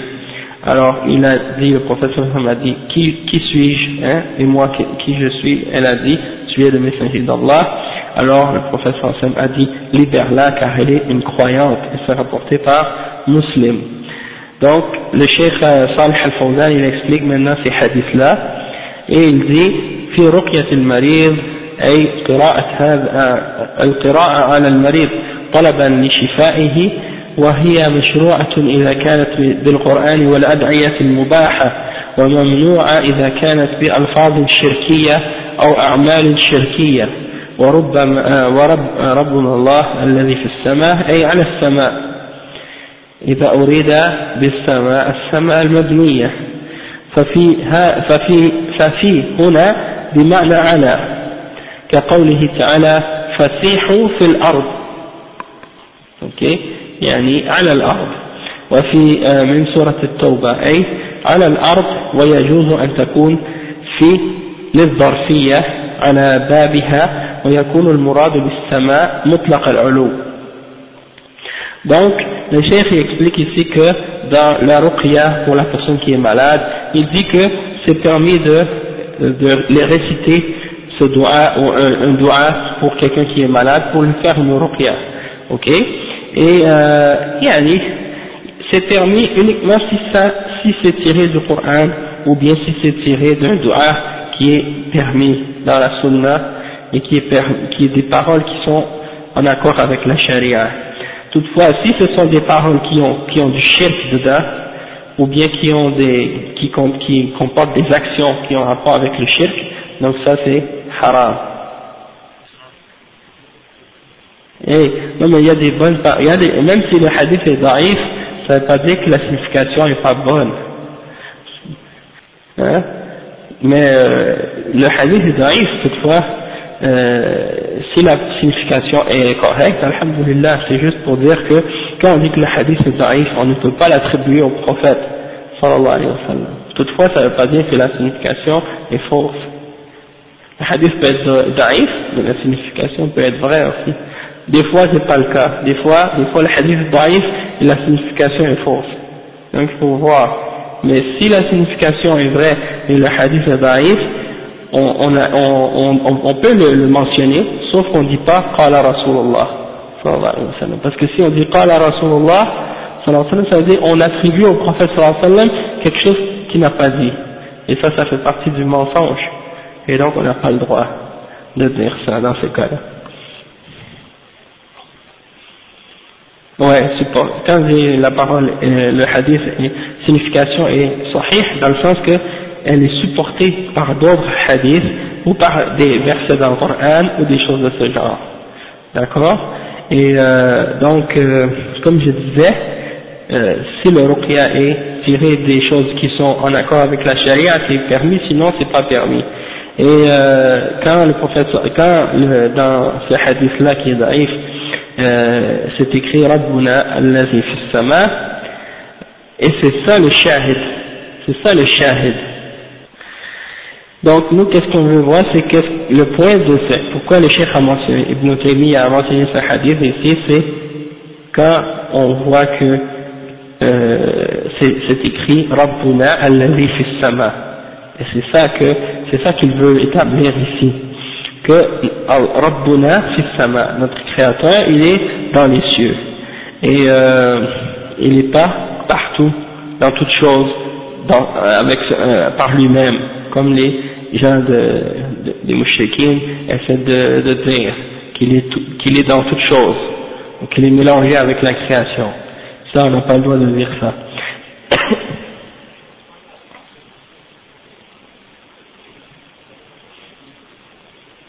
Alors il a dit, le prophète sallallahu a dit, qui, qui suis-je, hein, et moi qui, qui, je suis, elle a dit, tu es le messager d'Allah. Alors le prophète sallallahu a dit, libère-la car elle est une croyante, et c'est rapporté par Muslim. Donc le cheikh euh, Salih al-Fawzan il explique maintenant ces hadiths-là, في رقية المريض أي قراءة هذا القراءة على المريض طلبا لشفائه وهي مشروعة إذا كانت بالقرآن والأدعية المباحة وممنوعة إذا كانت بألفاظ شركية أو أعمال شركية وربما ورب ربنا الله الذي في السماء أي على السماء إذا أريد بالسماء السماء المبنية. ففي, ففي, ففي هنا بمعنى على كقوله تعالى فسيحوا في الأرض أوكي؟ يعني على الأرض. وفي آه، من سورة التوبة أي على الأرض ويجوز أن تكون في للظرفية على بابها ويكون المراد بالسماء مطلق العلو Donc, le chef explique ici que dans la ruqya, pour la personne qui est malade, il dit que c'est permis de, de les réciter ce doigt ou un, un doigt pour quelqu'un qui est malade pour lui faire une ruqya, ok? Et euh, c'est permis uniquement si ça, si c'est tiré du Coran ou bien si c'est tiré d'un doigt qui est permis dans la sunna et qui est, qui est des paroles qui sont en accord avec la charia. Toutefois, si ce sont des paroles qui ont, du shirk dedans, ou bien qui ont des, qui, qui comportent des actions qui ont rapport avec le shirk, donc ça c'est haram. Et, non mais il y a des bonnes, il y a des, même si le hadith est daif, ça ne veut pas dire que la signification n'est pas bonne. Hein? Mais euh, le hadith est daif, toutefois, euh, si la signification est correcte, alhamdulillah, c'est juste pour dire que quand on dit que le hadith est daif, on ne peut pas l'attribuer au prophète, sallallahu alayhi wa sallam. Toutefois, ça ne veut pas dire que la signification est fausse. Le hadith peut être daif, mais la signification peut être vraie aussi. Des fois, c'est pas le cas. Des fois, des fois, le hadith est daif et la signification est fausse. Donc, il faut voir. Mais si la signification est vraie et le hadith est daif, on, on, on, on, peut le, mentionner, sauf qu'on ne dit pas Qala Rasulullah. Parce que si on dit Qala Rasulullah, ça veut dire on attribue au prophète quelque chose qu'il n'a pas dit. Et ça, ça fait partie du mensonge. Et donc on n'a pas le droit de dire ça dans ces cas-là. Ouais, quand la parole, euh, le hadith, signification est sahih, dans le sens que elle est supportée par d'autres hadiths ou par des versets dans le Coran ou des choses de ce genre. D'accord? Et euh, donc, euh, comme je disais, euh, si le ruqya est tiré des choses qui sont en accord avec la charia, c'est permis, sinon c'est pas permis. Et euh, quand le prophète, quand le, dans ce hadith-là qui est daïf, euh, c'est écrit Rabbuna allazi fi sama, et c'est ça le shahid, c'est ça le shahid. Donc nous, qu'est-ce qu'on veut voir, c'est que le point de ce, pourquoi le cheikh a mentionné, Ibn Taymiyyah a mentionné ce hadith ici, c'est quand on voit que euh, c'est écrit Rabbuna allazi fi sama. Et c'est ça que c'est ça qu'il veut établir ici. Que Rabbuna fi sama, notre créateur, il est dans les cieux. Et euh, il n'est pas partout, dans toutes choses, dans, euh, par lui-même, comme les gens de, de, des essaient de, dire qu'il est, qu'il est dans toutes choses, qu'il est mélangé avec la création. Ça, on n'a pas le droit de dire ça.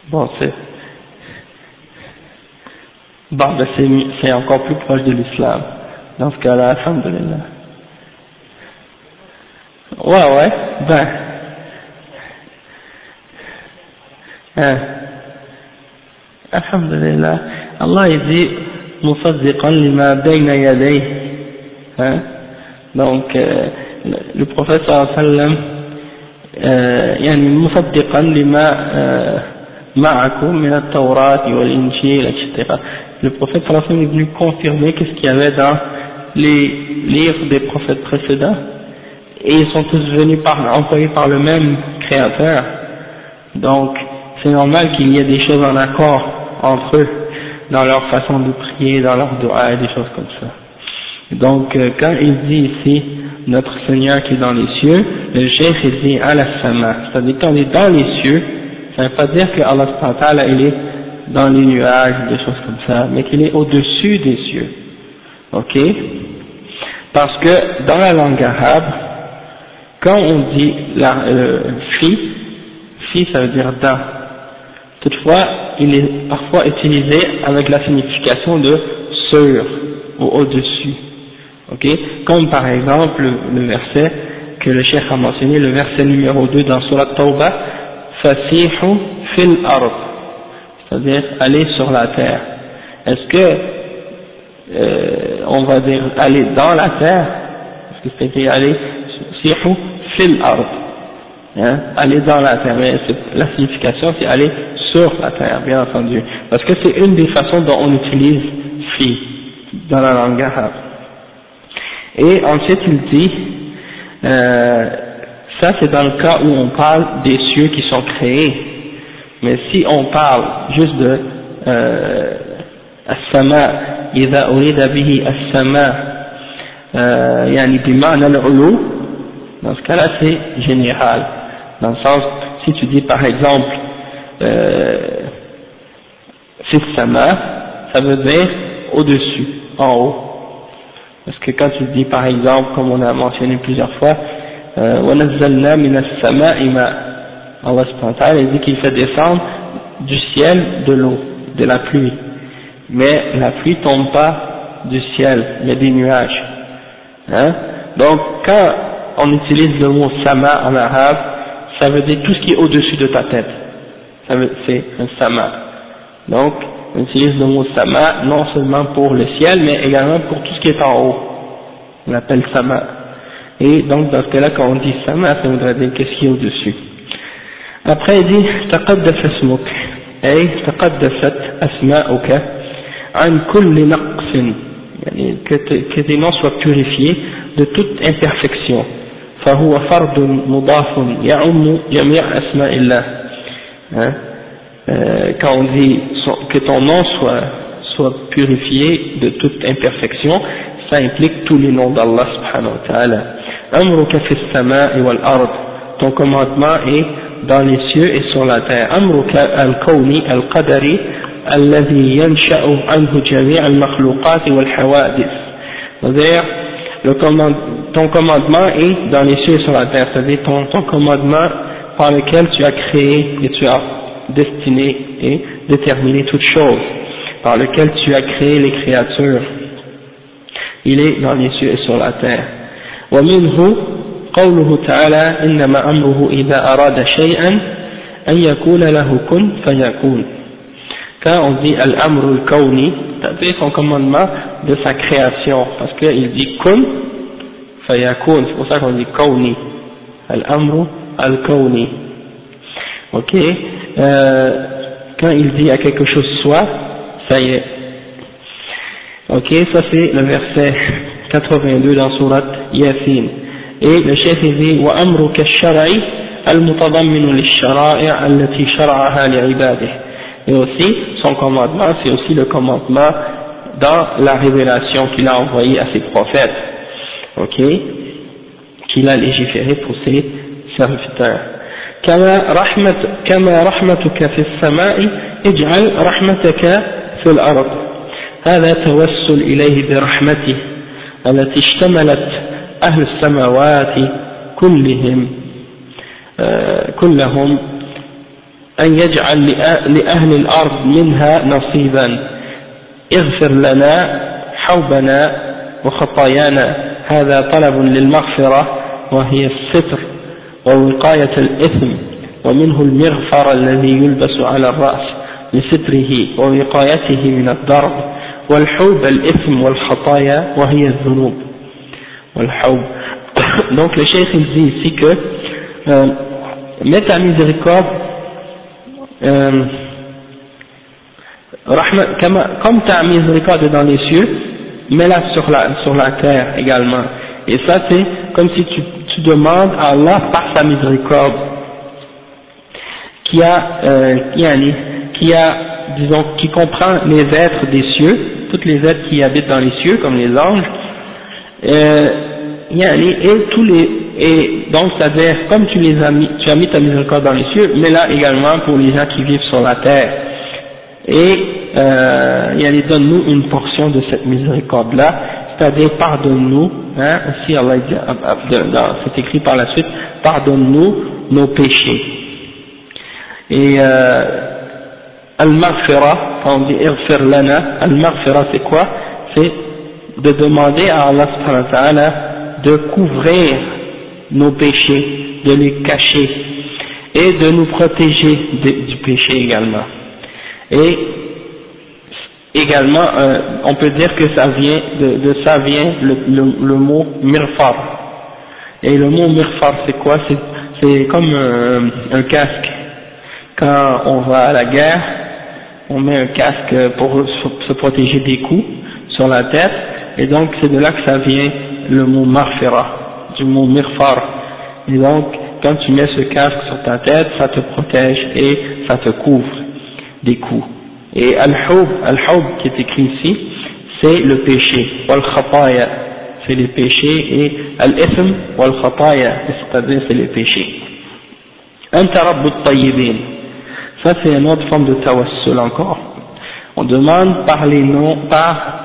bon, c'est... Bon, ben c'est encore plus proche de l'islam. Dans ce cas-là, alhamdulillah. Ouais, ouais, ben... Hein. Alhamdulillah. Allah, il dit, مصدقا لما بين يديه Hein Donc, euh, le prophète sallallahu alayhi wa sallam, يعني مصدقا لما معكم من التوراة والإنجيل etc. Le prophète sallallahu alayhi wa sallam est venu confirmer qu'est-ce qu'il y avait dans les livres des prophètes précédents et ils sont tous venus par, envoyés par le même créateur. Donc, c'est normal qu'il y ait des choses en accord entre eux dans leur façon de prier, dans leur doigt des choses comme ça. Donc, euh, quand il dit ici, notre Seigneur qui est dans les cieux, le chef dit à la sama, c'est-à-dire quand est dans les cieux, ça ne veut pas dire que Allah il est dans les nuages, des choses comme ça, mais qu'il est au-dessus des cieux. Ok? Parce que dans la langue arabe, quand on dit la, euh, fi, fi ça veut dire dans. Toutefois, il est parfois utilisé avec la signification de sur ou au-dessus. Ok? Comme par exemple le, verset que le cheikh a mentionné, le verset numéro 2 dans Surat Tawbah, Fasihu fil ard, c'est-à-dire aller sur la terre. Est-ce que euh, on va dire aller dans la terre? Est-ce que c'est écrit aller Sihu fil ard hein, Aller dans la terre, mais la signification c'est aller sur la terre, bien entendu. Parce que c'est une des façons dont on utilise fi dans la langue arabe. Et ensuite il dit, euh, ça c'est dans le cas où on parle des cieux qui sont créés. Mais si on parle juste de euh, as-sama, إذا أريد به السماء يعني بمعنى العلو dans ce cas-là c'est général dans le sens si tu dis par exemple euh, sama ça veut dire au-dessus en haut parce que quand tu dis par exemple, comme on a mentionné plusieurs fois, euh, Allah il dit qu'il fait descendre du ciel de l'eau, de la pluie. Mais la pluie tombe pas du ciel, il y a des nuages. Hein? Donc quand on utilise le mot sama en arabe, ça veut dire tout ce qui est au-dessus de ta tête C'est un sama. Donc on utilise le mot sama non seulement pour le ciel, mais également pour tout ce qui est en haut. On l'appelle sama. Et donc dans ce cas-là, quand on dit sama, ça voudrait dire qu'est-ce qui est au-dessus. Après il dit تقدس اسمك أي تقدست أسماؤك عن كل نقص يعني que tes noms soient purifiés de toute imperfection فهو فرد مضاف يعم جميع أسماء الله hein? Euh, quand on dit que ton nom soit, soit purifié de toute imperfection, ça implique tous les noms d'Allah subhanahu wa ta'ala. Amruka fi sama'i wal ard. Ton commandement est dans les cieux et sur la terre. Amruka al-kawni al-qadari الذي ينشأ عنه جميع المخلوقات والحوادث. C'est-à-dire, le command, ton commandement est dans les cieux et sur la terre. C'est-à-dire, ton, ton commandement par lequel tu as créé et tu as destiné et déterminé toutes choses, par lequel tu as créé les créatures. Il est dans les cieux et sur la terre. ومنه قوله تعالى إنما أمره إذا أراد شيئا أن يكون له كن فيكون quand on dit al-amr al-kawni, c'est son commandement de sa création, parce qu'il dit kun, fayakun, c'est pour ça qu'on dit kawni, al-amr al-kawni. Ok, euh, quand il dit à quelque chose soit, ça y est. Ok, ça c'est le verset 82 dans surat Yasin. Et le chef dit wa amru كالشرع المتضمن للشرائع التي شرعها لعباده et aussi son commandement c'est aussi le commandement dans la révélation qu'il a envoyée à ses prophètes ok qu'il a légiféré pour ses serviteurs كما رحمة كما رحمتك في السماء اجعل رحمتك في الأرض. هذا توسل إليه برحمته التي اشتملت أهل السماوات كلهم كلهم أن يجعل لأهل الأرض منها نصيبا. اغفر لنا حوبنا وخطايانا. هذا طلب للمغفرة وهي الستر ووقاية الإثم ومنه المغفر الذي يلبس على الرأس لستره ووقايته من الضرب والحوب الإثم والخطايا وهي الذنوب والحوب donc le cheikh il dit ici que euh, mets ta miséricorde euh, comme ta miséricorde dans les cieux, mets-la sur la, sur la terre également. Et ça c'est comme si tu, tu demandes à Allah par sa miséricorde qui a, euh, qui a, disons, qui comprend les êtres des cieux, toutes les êtres qui habitent dans les cieux comme les anges, euh, et tous les et donc c'est-à-dire comme tu les as mis, tu as mis ta miséricorde dans les cieux, mais là également pour les gens qui vivent sur la terre. Et euh, donne-nous une portion de cette miséricorde là, c'est-à-dire pardonne-nous, hein, aussi Allah dit, c'est écrit par la suite, pardonne-nous nos péchés. Et euh, al-maghfira, quand on dit irfir lana, al-maghfira c'est quoi? C'est de demander à Allah de couvrir nos péchés, de les cacher et de nous protéger du péché également. Également, euh, on peut dire que ça vient de, ça vient le, le, mot mirfar. Et le mot mirfar, c'est quoi? C'est comme un, un, casque. Quand on va à la guerre, on met un casque pour se protéger des coups sur la tête, et donc c'est de là que ça vient le mot marfira du mot mirfar. Et donc, quand tu mets ce casque sur ta tête, ça te protège et ça te couvre des coups. Et al-hub, al-hub qui est écrit ici, c'est le péché. Wal-khataya, c'est les péchés. Et al-ithm, wal-khataya, c'est-à-dire c'est les péchés. Anta tayyibin. Ça c'est une autre forme de tawassul encore. On demande par les noms, par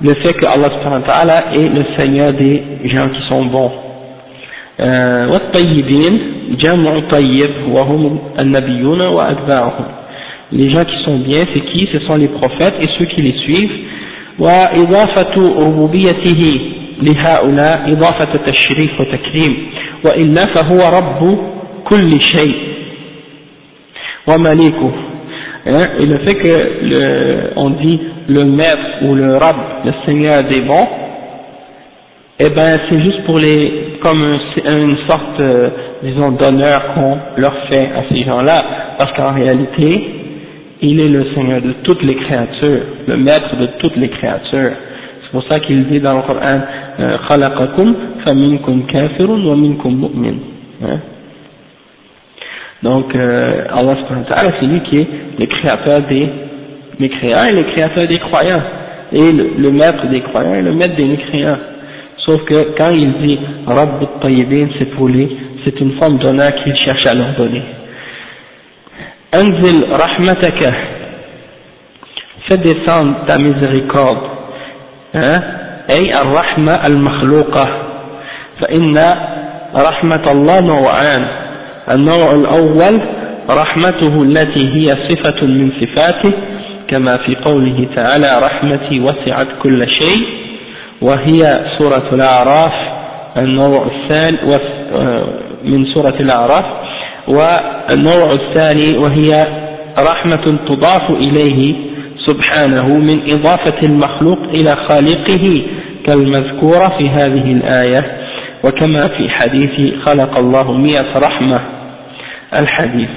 le fait que Allah est le Seigneur des gens qui sont bons. والطيبين جمع طيب وهم النبيون وأتباعهم les gens qui sont bien c'est qui ce sont les prophètes et ceux qui les suivent وإضافة ربوبيته لهؤلاء إضافة تشريف وتكريم وإلا فهو رب كل شيء ومليكه et le fait que le, on dit le maître ou le rab, le seigneur des bons, eh ben c'est juste pour les comme une sorte euh, disons d'honneur qu'on leur fait à ces gens-là parce qu'en réalité il est le Seigneur de toutes les créatures le maître de toutes les créatures c'est pour ça qu'il dit dans le Coran kafirun wa minkum mu'min hein? donc euh, Allah c'est lui qui est le créateur des mécréants et le créateur des croyants et le, maître des croyants et le maître des mécréants Sauf que quand il dit Rabb c'est pour lui, c'est une forme d'honneur qu'il cherche à leur donner. Rahmataka, fais descendre ta miséricorde. Hein? أي الرحمة المخلوقة. فإن رحمة الله نوعان. النوع الأول رحمته التي هي صفة من صفاته كما في قوله تعالى رحمتي وسعت كل شيء وهي سورة الأعراف. النوع الثاني من سورة الأعراف. والنوع الثاني وهي رحمة تضاف إليه سبحانه من إضافة المخلوق إلى خالقه كالمذكورة في هذه الآية وكما في حديث خلق الله مئة رحمة الحديث.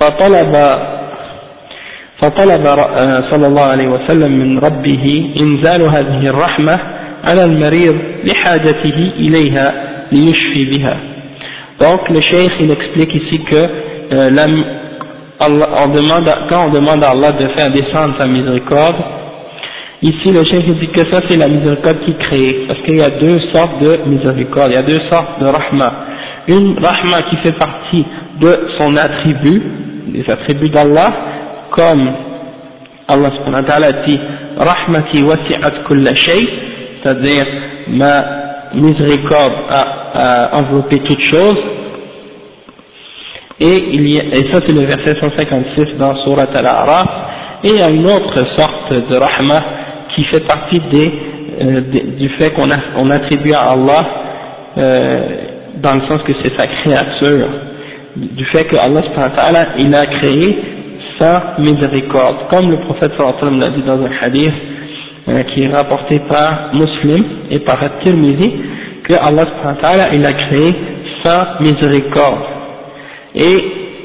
فطلب فطلب صلى الله عليه وسلم من ربه إنزال هذه الرحمة على المريض لحاجته إليها ليشفي بها. Donc le cheikh il explique ici que euh, quand on demande à Allah de faire descendre sa miséricorde ici le cheikh dit que ça c'est la miséricorde qui crée parce qu'il y a deux sortes de miséricorde il y a deux sortes de rahma. Une rahma qui fait partie de son attribut des attributs d'Allah comme Allah subhanahu wa ta'ala dit Rahmati wasi'at kulla shay c'est-à-dire ma miséricorde a, a enveloppé toute chose et, il y a, et ça c'est le verset 156 dans Surat Al-A'raf. Et il y a une autre sorte de rahma qui fait partie des, euh, du fait qu'on on attribue à Allah euh, dans le sens que c'est sa créature. Du fait que Allah wa il a créé sa miséricorde, comme le prophète sallallahu l'a dit dans un hadith qui est rapporté par Muslim et par At-Tirmidhi, que Allah il a créé sa miséricorde. Et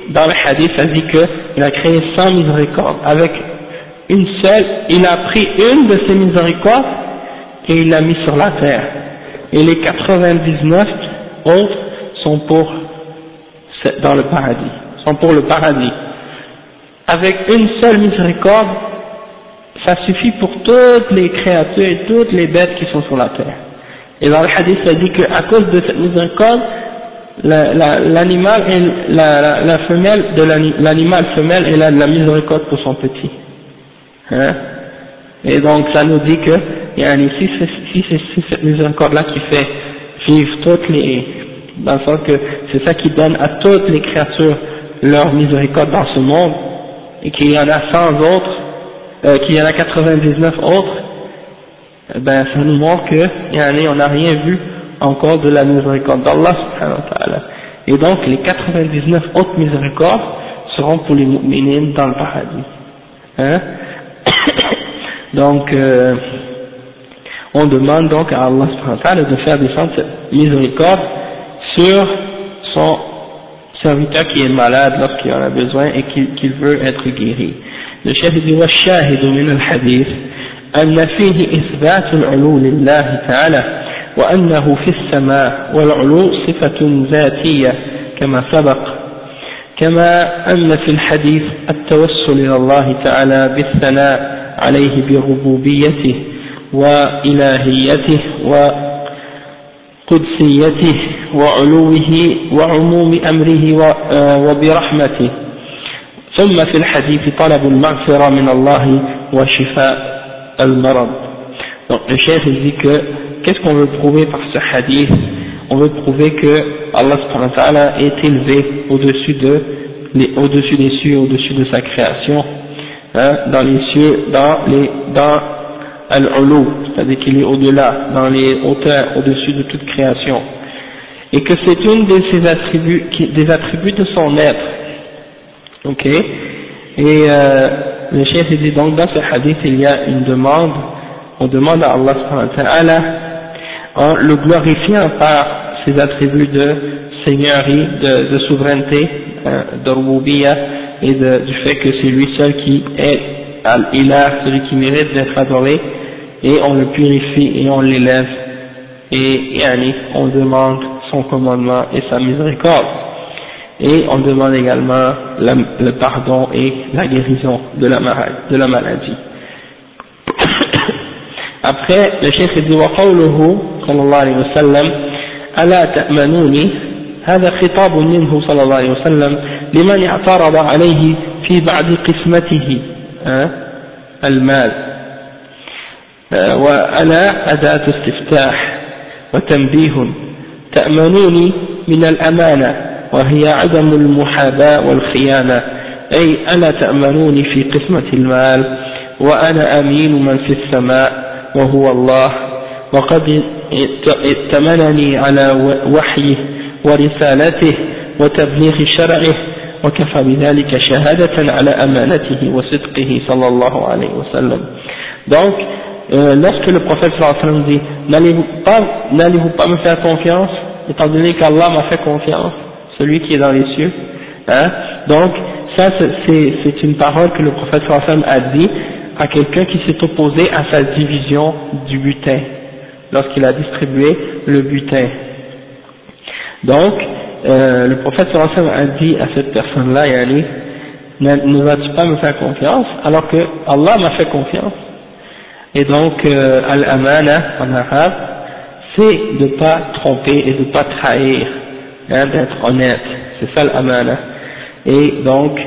dans le hadith, ça dit qu'il a créé sa miséricorde avec une seule, il a pris une de ses miséricordes et il l'a mis sur la terre. Et les 99 autres sont pour dans le paradis, sont pour le paradis avec une seule miséricorde, ça suffit pour toutes les créatures et toutes les bêtes qui sont sur la terre. Et dans le hadith, ça dit qu'à cause de cette miséricorde, l'animal et la, la, femelle de l'animal femelle, elle a de la miséricorde pour son petit. Hein? Et donc ça nous dit que si c'est cette miséricorde-là qui fait vivre toutes les, dans le sens que c'est ça qui donne à toutes les créatures leur miséricorde dans ce monde, et qu'il y en a 100 autres, euh, qu'il y en a 99 autres, eh ben ça nous montre que on n'a rien vu encore de la miséricorde d'Allah Et donc les 99 autres miséricordes seront pour les mu'minines dans le paradis. Hein? Donc euh, on demande donc à Allah de faire descendre cette miséricorde sur son serviteur qui est malade lorsqu'il en a besoin et qu'il veut être guéri. Dit والشاهد من الحديث أن فيه إثبات العلو لله تعالى وأنه في السماء والعلو صفة ذاتية كما سبق كما أن في الحديث التوسل إلى الله تعالى بالثناء عليه بربوبيته وإلهيته وقدسيته وعلوه وعموم أمره آه، وبرحمته. ثم في الحديث طلب المغفرة من الله وشفاء المرض Donc le chef dit que qu'est-ce qu'on veut prouver par ce hadith On veut prouver que Allah subhanahu wa ta'ala est élevé au-dessus de au-dessus des cieux, au-dessus de sa création, hein, dans les cieux, dans les dans al-ulu, c'est-à-dire qu'il est au-delà, dans les hauteurs, au-dessus de toute création et que c'est une de ses attributs, des attributs de son être. Ok. Et euh, le chef dit donc dans ce hadith il y a une demande, on demande à Allah en le glorifiant par ses attributs de seigneurie, de, souveraineté, euh, de et du fait que c'est lui seul qui est al-ilah, celui qui mérite d'être adoré, et on le purifie et on l'élève, et yani, on demande son commandement et sa miséricorde Et on demande également le pardon et la guérison de la, de la maladie. Après, le chef dit وقوله صلى الله عليه وسلم ألا تأمنوني هذا خطاب منه صلى الله عليه وسلم لمن اعترض عليه في بعد قسمته المال وألا أداة استفتاح وتنبيه تأمنوني من الأمانة وهي عدم المحاباة والخيانة. أي ألا تأمنوني في قسمة المال؟ وأنا أمين من في السماء وهو الله. وقد ائتمنني على وحيه ورسالته وتبليغ شرعه وكفى بذلك شهادة على أمانته وصدقه صلى الله عليه وسلم. Donc euh, lorsque le prophète sallallahu alayhi wa sallam dit n'allez-vous pas, n'allez-vous pas me faire confiance? Étant donné qu'Allah m'a fait confiance celui qui est dans les cieux hein. Donc ça c'est, une parole que le prophète sallam a dit à quelqu'un qui s'est opposé à sa division du butin lorsqu'il a distribué le butin. Donc euh, le prophète sallallahu a dit à cette personne-là, Yani, ne vas-tu pas me faire confiance alors que Allah m'a fait confiance? Et donc, euh, al-amana en arabe, c'est de ne pas tromper et de ne pas trahir, hein, d'être honnête, c'est ça l'amana. Et donc,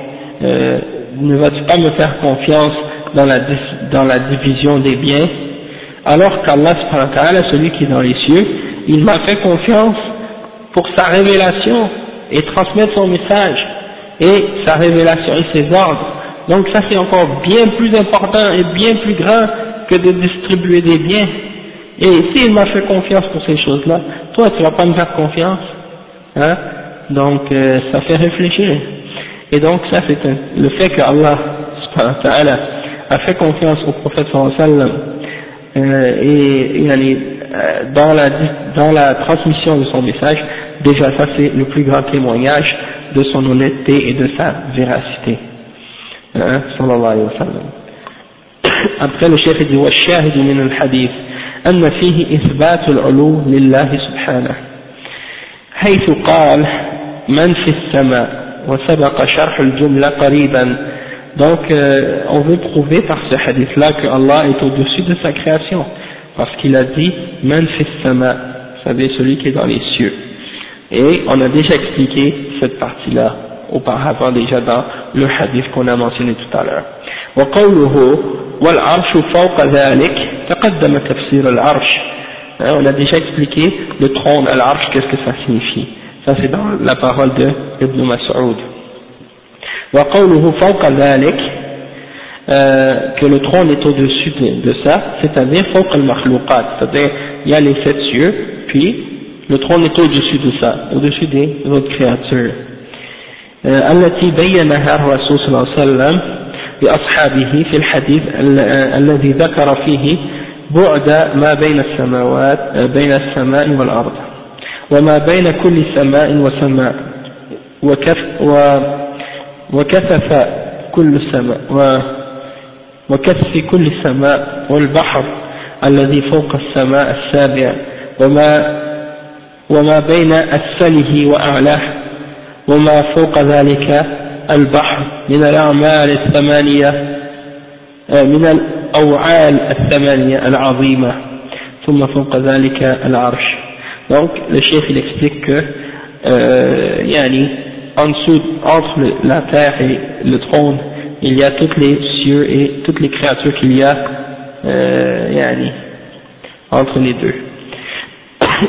euh, ne vas-tu pas me faire confiance dans la, dans la division des biens? Alors qu'Allah, celui qui est dans les cieux, il m'a fait confiance pour sa révélation et transmettre son message et sa révélation et ses ordres. Donc ça c'est encore bien plus important et bien plus grand que de distribuer des biens. Et s'il m'a fait confiance pour ces choses-là, toi tu vas pas me faire confiance. Hein? Donc euh, ça fait réfléchir. Et donc ça c'est le fait que Allah a fait confiance au prophète sallam euh, et, et euh, dans, la, dans la transmission de son message, déjà ça c'est le plus grand témoignage de son honnêteté et de sa véracité. Hein, sallam. Après le chef dit « Wa min al-hadith, » حيث قال من في السماء وسبق شرح الجملة قريبا donc euh, on veut prouver par ce hadith là que Allah est au-dessus de sa création parce qu'il a dit man fi sama savez celui qui est dans les cieux et on a déjà expliqué cette partie-là auparavant déjà dans le hadith qu'on a mentionné tout à l'heure. وقوله والعرش فوق ذلك تقدم تفسير العرش on a déjà expliqué le trône al-arsh qu'est-ce que ça signifie ça c'est dans la parole de Ibn Mas'ud وقوله فوق ذلك euh, que le trône est au-dessus de, de ça c'est-à-dire فوق المخلوقات c'est-à-dire il y a les sept cieux puis le trône est au-dessus de ça, au-dessus des autres créatures. التي بينها الرسول صلى الله عليه وسلم لأصحابه في الحديث الذي ذكر فيه بعد ما بين السماوات بين السماء والأرض. وما بين كل سماء وسماء. وكف وكثف كل سماء وكثف كل سماء والبحر الذي فوق السماء السابع. وما وما بين أسفله وأعلاه. وما فوق ذلك البحر. من الأعمال الثمانية آه، من الأوعال الثمانية العظيمة ثم فوق ذلك العرش donc le chef il explique que euh, yani, en dessous, entre la terre et le trône il y a toutes les cieux et toutes les créatures qu'il y a euh, yani, entre les deux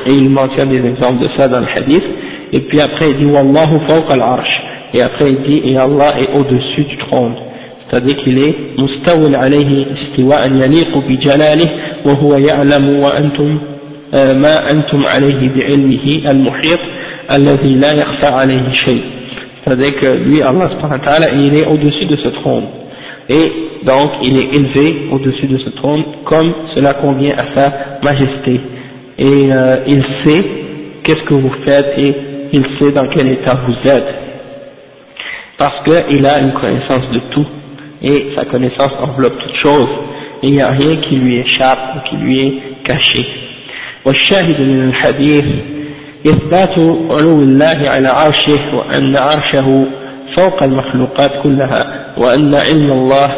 et il mentionne des exemples de ça dans le hadith, et puis après il dit Wallahu fawqa al-arsh, et après il dit et Allah est au-dessus du trône, c'est-à-dire qu'il est mustawil alayhi istiwa'an yaliqu bi jalalih wa huwa ya'lamu wa antum euh, ma antum alayhi bi ilmihi al-muhit alladhi la yakhfa alayhi shay. C'est-à-dire que lui Allah subhanahu wa ta'ala il est au-dessus de ce trône. Et donc il est élevé au-dessus de ce trône comme cela convient à sa majesté. Et euh, il sait qu'est-ce que vous faites et il sait dans quel état vous êtes. Parce qu'il a une connaissance de tout et sa connaissance enveloppe toute chose et il n'y a rien qui lui échappe ou qui lui est caché والشاهد من الحديث إثبات علو الله على عرشه وأن عرشه فوق المخلوقات كلها وأن علم الله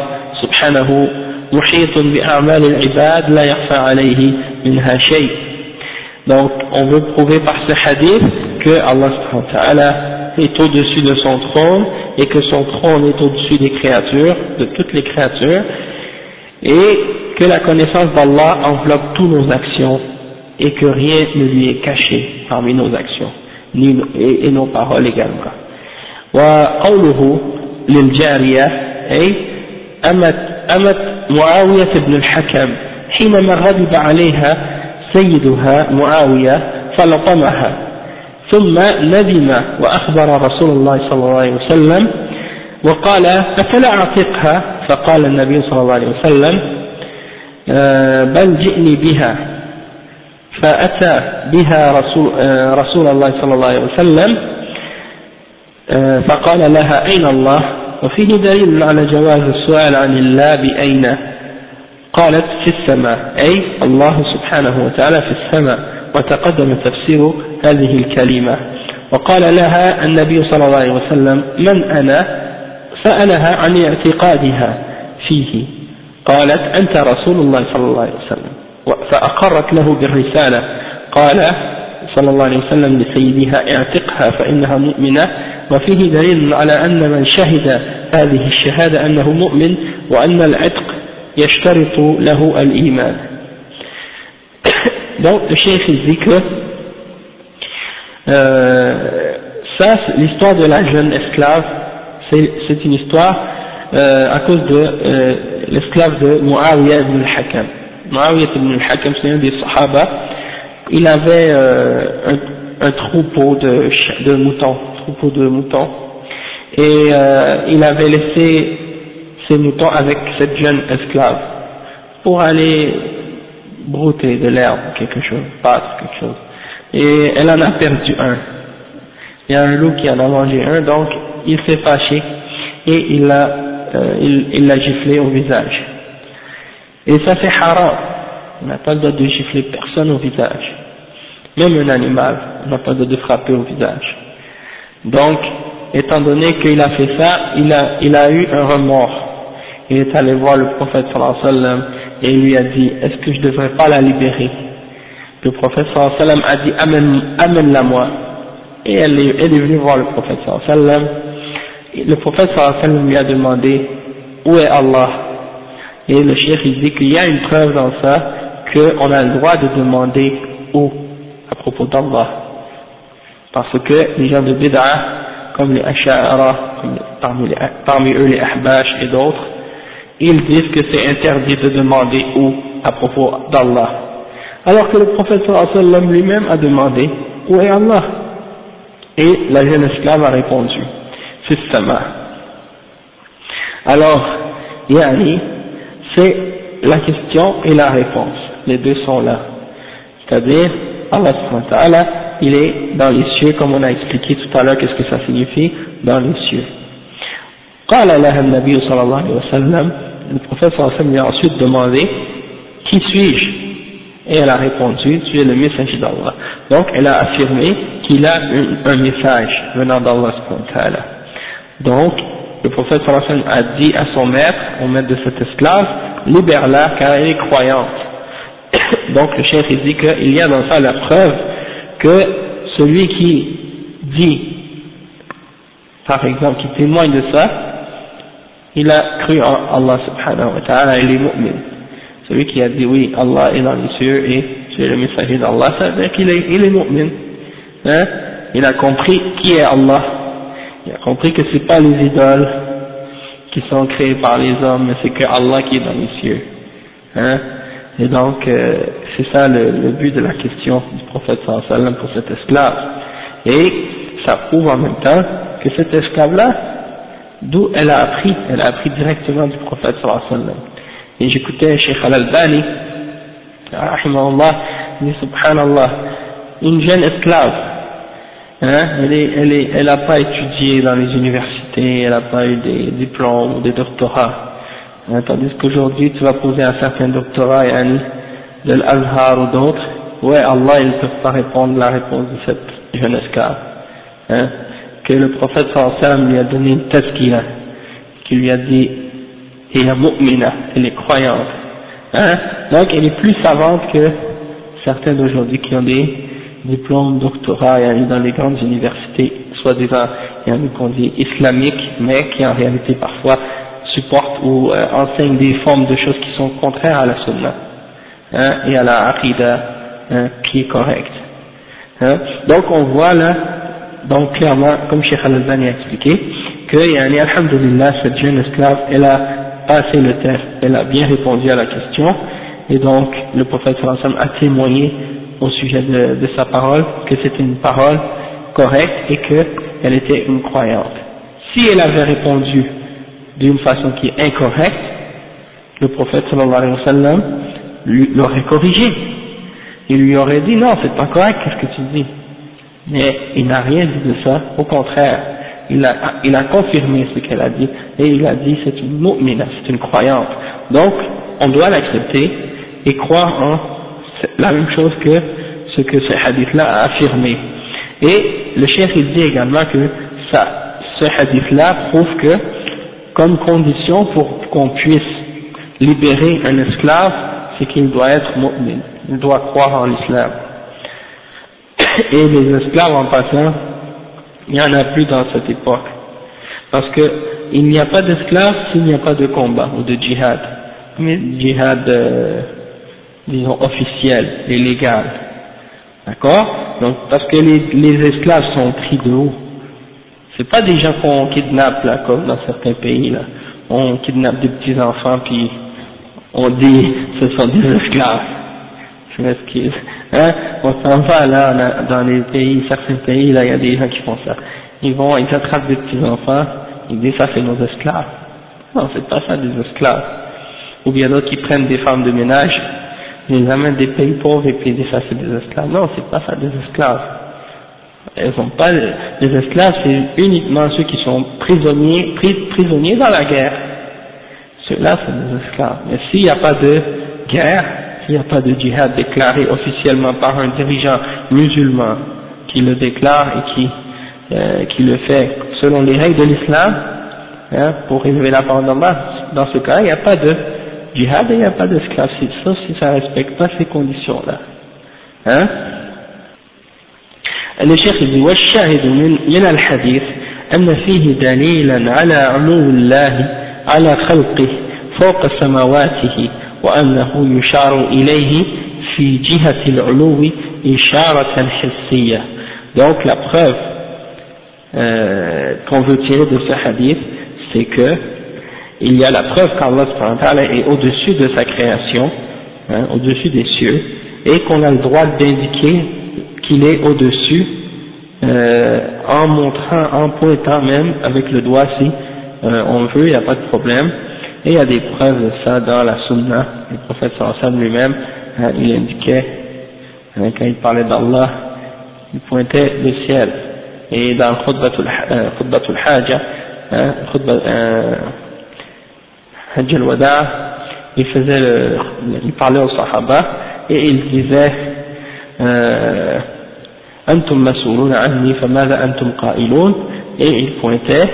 سبحانه محيط بأعمال العباد لا يخفى عليه منها شيء Donc, on veut prouver par ce hadith que Allah est au-dessus de son trône et que son trône est au-dessus des créatures, de toutes les créatures, et que la connaissance d'Allah enveloppe toutes nos actions et que rien ne lui est caché parmi nos actions. et, et nos paroles également. وقوله للجارية أي أمت, أمت معاوية بن الحكم حينما غضب عليها سيدها معاوية فلطمها ثم ندم وأخبر رسول الله صلى الله عليه وسلم وقال أفلا أعتقها؟ فقال النبي صلى الله عليه وسلم آه، بل جئني بها. فأتى بها رسول, آه، رسول الله صلى الله عليه وسلم آه، فقال لها أين الله؟ وفيه دليل على جواز السؤال عن الله بأين؟ قالت في السماء. أي الله سبحانه وتعالى في السماء. وتقدم تفسير هذه الكلمة. وقال لها النبي صلى الله عليه وسلم من أنا؟ سألها عن اعتقادها فيه. قالت أنت رسول الله صلى الله عليه وسلم. فأقرت له بالرسالة. قال صلى الله عليه وسلم لسيدها اعتقها فإنها مؤمنة. وفيه دليل على أن من شهد هذه الشهادة أنه مؤمن وأن العتق يشترط له الإيمان. Donc le cheikh dit que euh, ça, l'histoire de la jeune esclave, c'est une histoire euh, à cause de euh, l'esclave de Muawiyah ibn al-Hakam. Muawiyah ibn al-Hakam, c'est un des Sahaba. Il avait euh, un, troupeau de, de moutons, troupeau de moutons, et il avait laissé ses moutons avec cette jeune esclave pour aller brouter de l'herbe, quelque chose, battre quelque chose. Et elle en a perdu un. Il y a un loup qui en a mangé un, donc il s'est fâché et il l'a euh, il, il l'a giflé au visage. Et ça c'est haram. On n'a pas le droit de gifler personne au visage. Même un animal, on n'a pas le droit de frapper au visage. Donc, étant donné qu'il a fait ça, il a, il a eu un remords. Il est allé voir le prophète sallallahu alayhi wa sallam et lui a dit, est-ce que je ne devrais pas la libérer? Le prophète sallam a dit, amène, amène-la moi. Et elle est, venue voir le prophète sallam. Le prophète sallam lui a demandé, où est Allah? Et le cheikh il dit qu'il y a une preuve dans ça, qu'on a le droit de demander où à propos d'Allah. Parce que les gens de Bid'a, comme les Asha'ara, parmi, parmi eux les Ahbash et d'autres, ils disent que c'est interdit de demander où à propos d'Allah. Alors que le prophète sallam lui-même a demandé où est Allah Et la jeune esclave a répondu, c'est Sama. Alors, Yani, c'est la question et la réponse. Les deux sont là. C'est-à-dire, Allah il est dans les cieux, comme on a expliqué tout à l'heure, qu'est-ce que ça signifie dans les cieux. قال لها النبي صلى الله عليه وسلم le prophète lui a ensuite demandé Qui suis-je? Et elle a répondu Tu es le messager d'Allah. Donc elle a affirmé qu'il a un, message venant d'Allah. Donc le prophète a dit à son maître, au maître de cet esclave Libère-la car elle est croyante. Donc le chef dit qu'il y a dans ça la preuve que celui qui dit, par exemple, qui témoigne de ça, il a cru en Allah subhanahu wa ta'ala, il est mu'min. Celui qui a dit oui, Allah est dans les cieux et tu es le messager d'Allah, ça veut dire qu'il est, il est mu'min. Hein? Il a compris qui est Allah. Il a compris que c'est pas les idoles qui sont créées par les hommes, mais c'est que Allah qui est dans les cieux. Hein? Et donc, euh, c'est ça le, le, but de la question du prophète sallallahu pour cet esclave. Et ça prouve en même temps que cet esclave-là, d'où elle a appris, elle a appris directement du prophète sallallahu alayhi wa sallam. Et j'écoutais Sheikh Al-Albani, rahimahullah, dit subhanallah, une jeune esclave, hein, elle est, elle est, elle n'a pas étudié dans les universités, elle n'a pas eu des diplômes ou des doctorats, hein, tandis qu'aujourd'hui tu vas poser un certain doctorat, yani, de l'Azhar ou d'autres, ouais Allah il ne peut pas répondre la réponse de cette jeune esclave, hein, le prophète sallam lui a donné une tazkira, qui lui a dit il est mu'mina, elle est croyante. Hein? Donc elle est plus savante que certains d'aujourd'hui qui ont des diplômes doctorats dans les grandes universités, soi-disant qu'on dit islamiques, mais qui en réalité parfois supportent ou euh, enseignent des formes de choses qui sont contraires à la sunna hein, et à la aqidah hein, qui est correcte. Donc on voit là donc clairement, comme Cheikh Al-Albani a expliqué, que, yani, alhamdulillah, cette jeune esclave, elle a passé le test, elle a bien répondu à la question, et donc le prophète sallam a témoigné au sujet de, de sa parole, que c'était une parole correcte et qu'elle était une croyante. Si elle avait répondu d'une façon qui est incorrecte, le prophète sallallahu alayhi wa sallam l'aurait corrigé. Il lui aurait dit non, c'est pas correct, qu'est-ce que tu dis? Mais il n'a rien dit de ça, au contraire, il a, confirmé ce qu'elle a dit, et il a dit c'est une mu'mina, c'est une croyante. Donc, on doit l'accepter et croire en la même chose que ce que ce hadith-là a affirmé. Et le chef il dit également que ce hadith-là prouve que, comme condition pour qu'on puisse libérer un esclave, c'est qu'il doit être mu'min, il doit croire en l'islam. Et les esclaves en passant, il n'y en a plus dans cette époque. Parce que il n'y a pas d'esclaves s'il n'y a pas de combat ou de djihad. Mais djihad, euh, disons, officiel et légal. D'accord? Donc, parce que les, les esclaves sont pris de haut. C'est pas des gens qu'on kidnappe, là, comme dans certains pays, là. On kidnappe des petits enfants, puis on dit, ce sont des esclaves. M'excuse. Hein? On s'en va, là, dans les pays, certains pays, là, il y a des gens qui font ça. Ils vont, ils attrapent des petits enfants, ils disent, ça c'est nos esclaves. Non, c'est pas ça des esclaves. Ou bien d'autres qui prennent des femmes de ménage, ils les amènent des pays pauvres et puis ils disent ça c'est des esclaves. Non, c'est pas ça des esclaves. Elles sont pas des esclaves, c'est uniquement ceux qui sont prisonniers, prisonniers dans la guerre. Ceux-là c'est des esclaves. Mais s'il n'y a pas de guerre, s'il n'y a pas de djihad déclaré officiellement par un dirigeant musulman qui le déclare et qui, euh, qui le fait selon les règles de l'islam, hein, pour élever la parole d'Allah, dans ce cas il n'y a pas de jihad et il n'y a pas d'esclave, sauf si ça ne respecte pas ces conditions-là. Hein الشيخ يقول والشاهد من, من الحديث أن فيه دليلا على علو الله على خلقه فوق سماواته وأنه يشار إليه في جهة العلو إشارة حسية donc la preuve euh, qu'on veut tirer de ce hadith c'est que il y a la preuve qu'Allah est au-dessus de sa création, hein, au-dessus des cieux, et qu'on a le droit d'indiquer qu'il est au-dessus euh, en montrant, en pointant même avec le doigt si euh, on veut, il n'y a pas de problème. Et il y a des preuves de ça dans la Sunna. Le prophète sallam lui-même, hein, il indiquait, hein, quand il parlait d'Allah, il pointait le ciel. Et dans Khutbatul euh, Haja, hein, euh, Hajj al-Wada, il faisait il parlait aux Sahaba et il disait euh, Antum mas'ulun anni famada antum qa'ilun? Et il pointait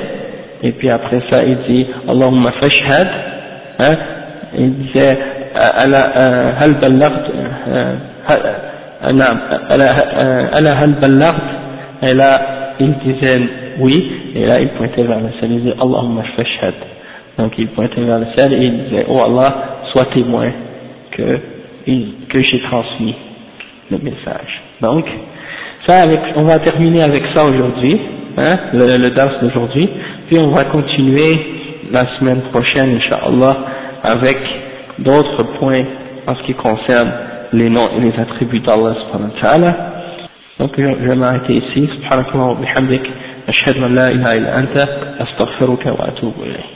et puis après ça il dit Allahumma fashhad hein, il disait هل بلغت نعم ألا هل بلغت et là il disait oui et là il pointait vers le ciel il disait Allahumma fashhad Donc il pointait vers le ciel et il disait, oh Allah, sois témoin que, que j'ai transmis le message. Donc, ça avec, on va terminer avec ça aujourd'hui, hein, le, le danse d'aujourd'hui, puis on va continuer la semaine prochaine, Inch'Allah, avec d'autres points en ce qui concerne les noms et les attributs d'Allah subhanahu wa ta'ala. Donc je vais m'arrêter ici. Subhanakallah wa bihamdik. أشهد أن لا إله إلا أنت أستغفرك وأتوب إليك